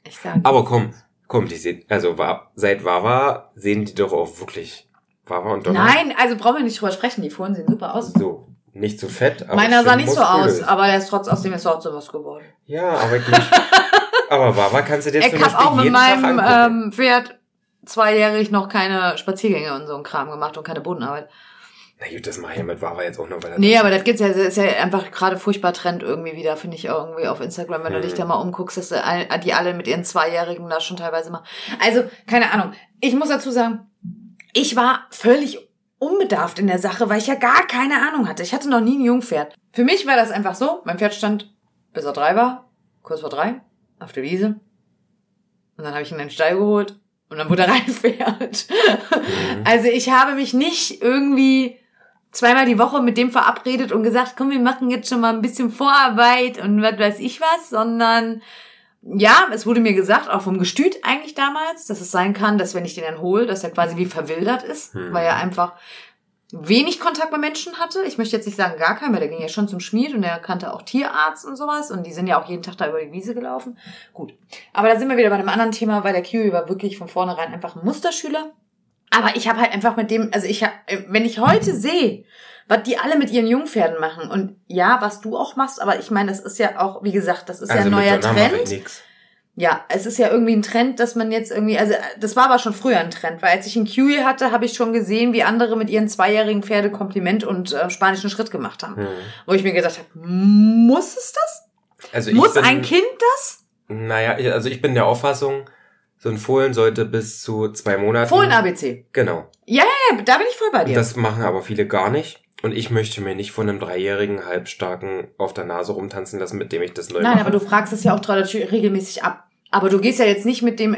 Ich sage. Aber komm, komm, die sehen, also seit Wawa sehen die doch auch wirklich Wawa und Donner. Nein, also brauchen wir nicht drüber sprechen. Die Fohlen sehen super aus. So, nicht so fett, aber Meiner sah nicht so aus, aber der ist trotz aus dem ist auch so was geworden. Ja, aber ich nicht. (laughs) aber Wawa kannst du dir Ich zum habe Beispiel auch mit jeden meinem ähm, Pferd zweijährig noch keine Spaziergänge und so ein Kram gemacht und keine Bodenarbeit. Na gut, das mache ich mit Wawa jetzt auch noch, weil er Nee, aber das gibt's ja, das ist ja einfach gerade furchtbar Trend irgendwie wieder, finde ich irgendwie auf Instagram, wenn du Hm. dich da mal umguckst, dass du die alle mit ihren Zweijährigen da schon teilweise machen. Also, keine Ahnung. Ich muss dazu sagen, ich war völlig unbedarft in der Sache, weil ich ja gar keine Ahnung hatte. Ich hatte noch nie ein Jungpferd. Für mich war das einfach so, mein Pferd stand, bis er drei war, kurz vor drei, auf der Wiese. Und dann habe ich ihn in den Stall geholt und dann wurde er (laughs) reingepferd. Mhm. Also ich habe mich nicht irgendwie zweimal die Woche mit dem verabredet und gesagt, komm, wir machen jetzt schon mal ein bisschen Vorarbeit und was weiß ich was, sondern ja, es wurde mir gesagt, auch vom Gestüt eigentlich damals, dass es sein kann, dass wenn ich den dann hole, dass er quasi wie verwildert ist, Hm. weil er einfach wenig Kontakt mit Menschen hatte. Ich möchte jetzt nicht sagen gar keinen, weil der ging ja schon zum Schmied und der kannte auch Tierarzt und sowas und die sind ja auch jeden Tag da über die Wiese gelaufen. Gut. Aber da sind wir wieder bei einem anderen Thema, weil der Kiwi war wirklich von vornherein einfach ein Musterschüler. Aber ich habe halt einfach mit dem, also ich habe, wenn ich heute sehe, was die alle mit ihren Jungpferden machen und ja, was du auch machst, aber ich meine, das ist ja auch, wie gesagt, das ist ja ein Also neuer Trend. Ja, es ist ja irgendwie ein Trend, dass man jetzt irgendwie, also das war aber schon früher ein Trend, weil als ich einen Kiwi hatte, habe ich schon gesehen, wie andere mit ihren zweijährigen Pferde Kompliment und äh, spanischen Schritt gemacht haben. Hm. Wo ich mir gedacht habe, muss es das? Also ich Muss bin, ein Kind das? Naja, also ich bin der Auffassung, so ein Fohlen sollte bis zu zwei Monaten. Fohlen-ABC. Genau. Ja, da bin ich voll bei dir. Das machen aber viele gar nicht. Und ich möchte mir nicht von einem dreijährigen Halbstarken auf der Nase rumtanzen lassen, mit dem ich das neu Nein, mache. aber du fragst es ja auch regelmäßig ab. Aber du gehst ja jetzt nicht mit dem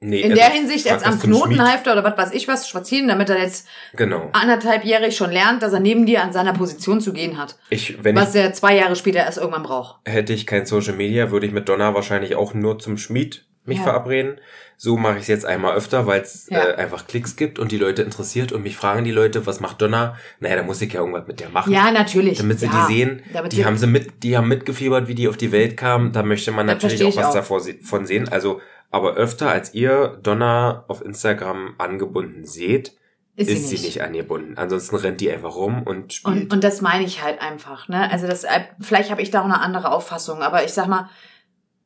nee, in also der ich Hinsicht jetzt am. Knotenhalfter oder was weiß ich was spazieren, damit er jetzt Genau. anderthalbjährig schon lernt, dass er neben dir an seiner Position zu gehen hat. Ich, wenn was er zwei Jahre später erst irgendwann braucht. ich, hätte ich kein Social Media, würde ich mit Donna wahrscheinlich auch nur zum Schmied mich Ja. verabreden. So mache ich es jetzt einmal öfter, weil es Ja. äh, einfach Klicks gibt und die Leute interessiert und mich fragen die Leute, was macht Donna? Naja, da muss ich ja irgendwas mit der machen. Ja, natürlich. Damit sie ja. die sehen, Damit die sie- haben sie mit, die haben mitgefiebert, wie die auf die Welt kamen. Da möchte man Das natürlich auch was auch. von sehen. Also, aber öfter als ihr Donna auf Instagram angebunden seht, Ist, ist, sie sie nicht. nicht angebunden. Ansonsten rennt die einfach rum und spielt. Und, und das meine ich halt einfach, ne? Also das, äh, vielleicht habe ich da auch eine andere Auffassung, aber ich sag mal,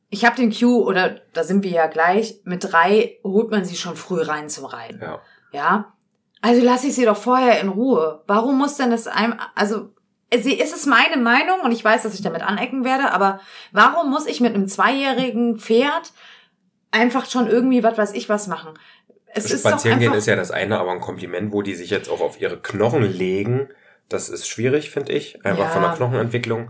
ich habe den Q oder da sind wir ja gleich. Mit drei holt man sie schon früh rein zum Reiten, ja. ja? Also lasse ich sie doch vorher in Ruhe. Warum muss denn das einem, also sie ist es meine Meinung und ich weiß, dass ich damit anecken werde, aber warum muss ich mit einem zweijährigen Pferd einfach schon irgendwie was weiß ich was machen? Es ist doch Spazieren gehen einfach, ist ja das eine, aber ein Kompliment, wo die sich jetzt auch auf ihre Knochen legen, das ist schwierig, finde ich. Einfach Ja. von der Knochenentwicklung.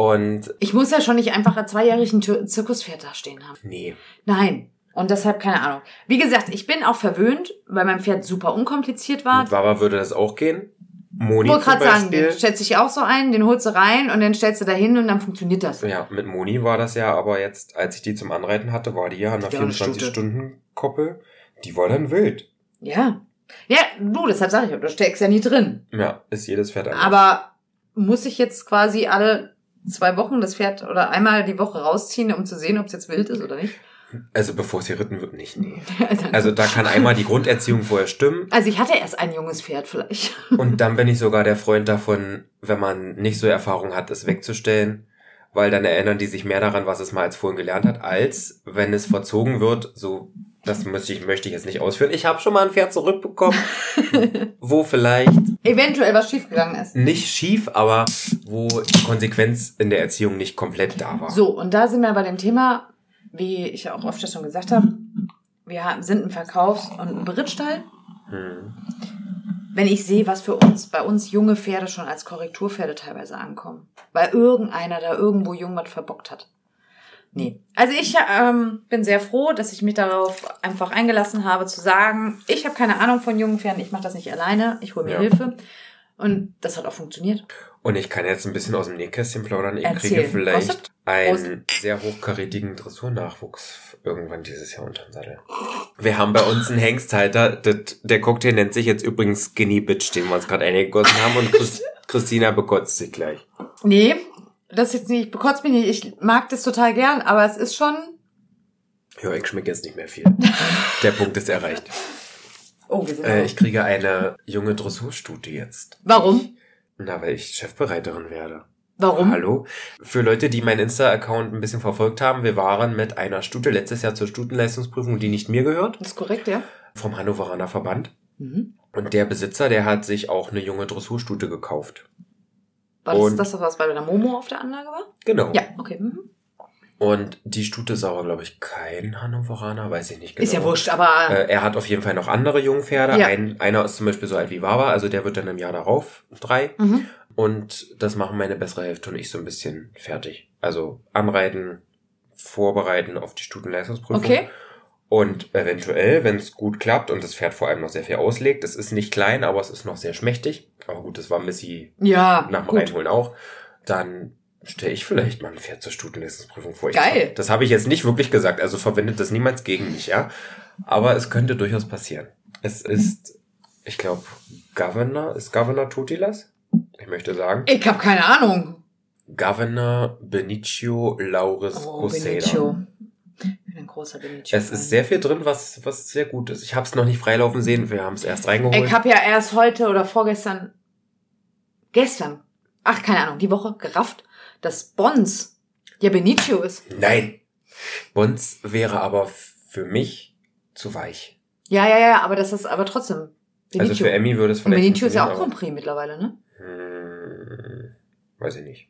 Und ich muss ja schon nicht einfach ein zweijährigen Zir- Zirkuspferd da stehen haben. nee, Nein. Und deshalb keine Ahnung. Wie gesagt, ich bin auch verwöhnt, weil mein Pferd super unkompliziert war. mit Wawa würde das auch gehen. Moni Ich wollte gerade sagen, den stellst dich auch so ein, den holst du rein und dann stellst du da hin und dann funktioniert das. Ja, mit Moni war das ja, aber jetzt, als ich die zum Anreiten hatte, war die ja an der Die war eine Stute. 24-Stunden-Koppel. Die war dann wild. Ja. Ja, du, deshalb sage ich, du steckst ja nie drin. Ja, ist jedes Pferd anders. Aber muss ich jetzt quasi alle zwei Wochen das Pferd oder einmal die Woche rausziehen, um zu sehen, ob es jetzt wild ist oder nicht? Also bevor es geritten wird, nicht, nee. (laughs) Also, Also da kann einmal die Grunderziehung vorher stimmen. also ich hatte erst ein junges Pferd vielleicht. (laughs) Und dann bin ich sogar der Freund davon, wenn man nicht so Erfahrung hat, es wegzustellen. Weil dann erinnern die sich mehr daran, was es mal als vorhin gelernt hat, als wenn es verzogen wird, so das möchte ich, möchte ich jetzt nicht ausführen. Ich habe schon mal ein Pferd zurückbekommen, (laughs) wo vielleicht Eventuell was schiefgegangen ist. nicht schief, aber wo die Konsequenz in der Erziehung nicht komplett da war. So, und da sind wir bei dem Thema, wie ich ja auch oft schon gesagt habe, wir sind ein Verkaufs- und ein Berittstall. Hm. Wenn ich sehe, was für uns, bei uns junge Pferde schon als Korrekturpferde teilweise ankommen. Weil irgendeiner da irgendwo jung was verbockt hat. Nee. Also ich ähm, bin sehr froh, dass ich mich darauf einfach eingelassen habe, zu sagen, ich habe keine Ahnung von jungen Pferden, ich mache das nicht alleine, ich hole mir Ja. Hilfe. Und das hat auch funktioniert. Und ich kann jetzt ein bisschen aus dem Nähkästchen plaudern. Ich Erzähl. kriege vielleicht Kostet? einen sehr hochkarätigen Dressurnachwuchs irgendwann dieses Jahr unter den Sattel. Wir haben bei uns einen Hengsthalter. Das, der Cocktail nennt sich jetzt übrigens Skinny Bitch, den wir uns gerade eingegossen haben. Und Chris, (laughs) Christina bekotzt sich gleich. Nee, das ist jetzt nicht, bekotzt mich nicht. Ich mag das total gern, aber es ist schon. Ja, ich schmecke jetzt nicht mehr viel. (laughs) Der Punkt ist erreicht. Oh, wir sind Äh, ich kriege eine junge Dressurstute jetzt. Warum? Na, weil ich Chefbereiterin werde. Warum? Hallo. Für Leute, die meinen Insta-Account ein bisschen verfolgt haben, wir waren mit einer Stute letztes Jahr zur Stutenleistungsprüfung, die nicht mir gehört, Das ist korrekt, ja. vom Hannoveraner Verband. Mhm. Und der Besitzer, der hat sich auch eine junge Dressurstute gekauft. War das Und- das, was bei der Momo auf der Anlage war? Genau. Ja, okay. Mhm. Und die Stute ist aber, glaube ich, kein Hannoveraner, weiß ich nicht genau. Ist ja wurscht, aber Äh, er hat auf jeden Fall noch andere Jungpferde. Ja. Ein, einer ist zum Beispiel so alt wie Wawa, also der wird dann im Jahr darauf drei. mhm. Und das machen meine bessere Hälfte und ich so ein bisschen fertig. Also anreiten, vorbereiten auf die Stutenleistungsprüfung. okay. Und eventuell, wenn es gut klappt und das Pferd vor allem noch sehr viel auslegt, es ist nicht klein, aber es ist noch sehr schmächtig. Aber gut, das war Missy Ja, nach dem gut. Reinholen auch. Dann stelle ich vielleicht mal ein Pferd zur Stutenleistungsprüfung vor. Geil. Das habe ich jetzt nicht wirklich gesagt, also verwendet das niemals gegen mich, ja. Aber es könnte durchaus passieren. Es ist, ich glaube, Governor, ist Governor Totilas? Ich möchte sagen. Ich habe keine Ahnung. Governor Benicio Lauris Oh. Benicio. Ich bin ein großer Benicio. Es ist sehr viel drin, was, was sehr gut ist. Ich habe es noch nicht freilaufen sehen, wir haben es erst reingeholt. Ich habe ja erst heute oder vorgestern, gestern, ach keine Ahnung, die Woche gerafft, dass Bons ja Benicio ist. Nein. Bons wäre aber für mich zu weich. Ja, ja, ja, aber das ist aber trotzdem Benicio. Also für Emmy würde es Und vielleicht Benicio ist ja auch Grand Prix mittlerweile, ne? hm, Weiß ich nicht.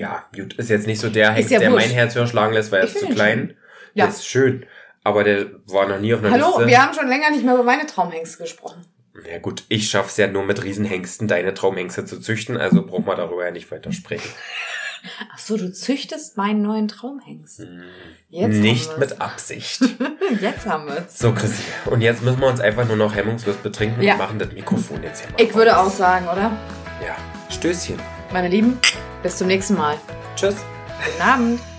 Ja, gut, ist jetzt nicht so der Hengst, ja der wurscht. mein Herz höher schlagen lässt, weil er ist zu klein. Ja. Der ist schön. Aber der war noch nie auf einer Hallo, Liste. wir haben schon länger nicht mehr über meine Traumhengste gesprochen. Ja gut, ich schaff's ja nur mit Riesenhengsten, deine Traumhengste zu züchten, also brauchen wir darüber ja nicht weiter sprechen. (laughs) Ach so, du züchtest meinen neuen Traumhengst. Jetzt nicht wir's. mit Absicht. (laughs) Jetzt haben wir es. So, Chrissy. Und jetzt müssen wir uns einfach nur noch hemmungslos betrinken Ja. und machen das Mikrofon jetzt hier mal. Ich würde aus. auch sagen, oder? Ja. Stößchen. Meine Lieben, bis zum nächsten Mal. Tschüss. Guten Abend.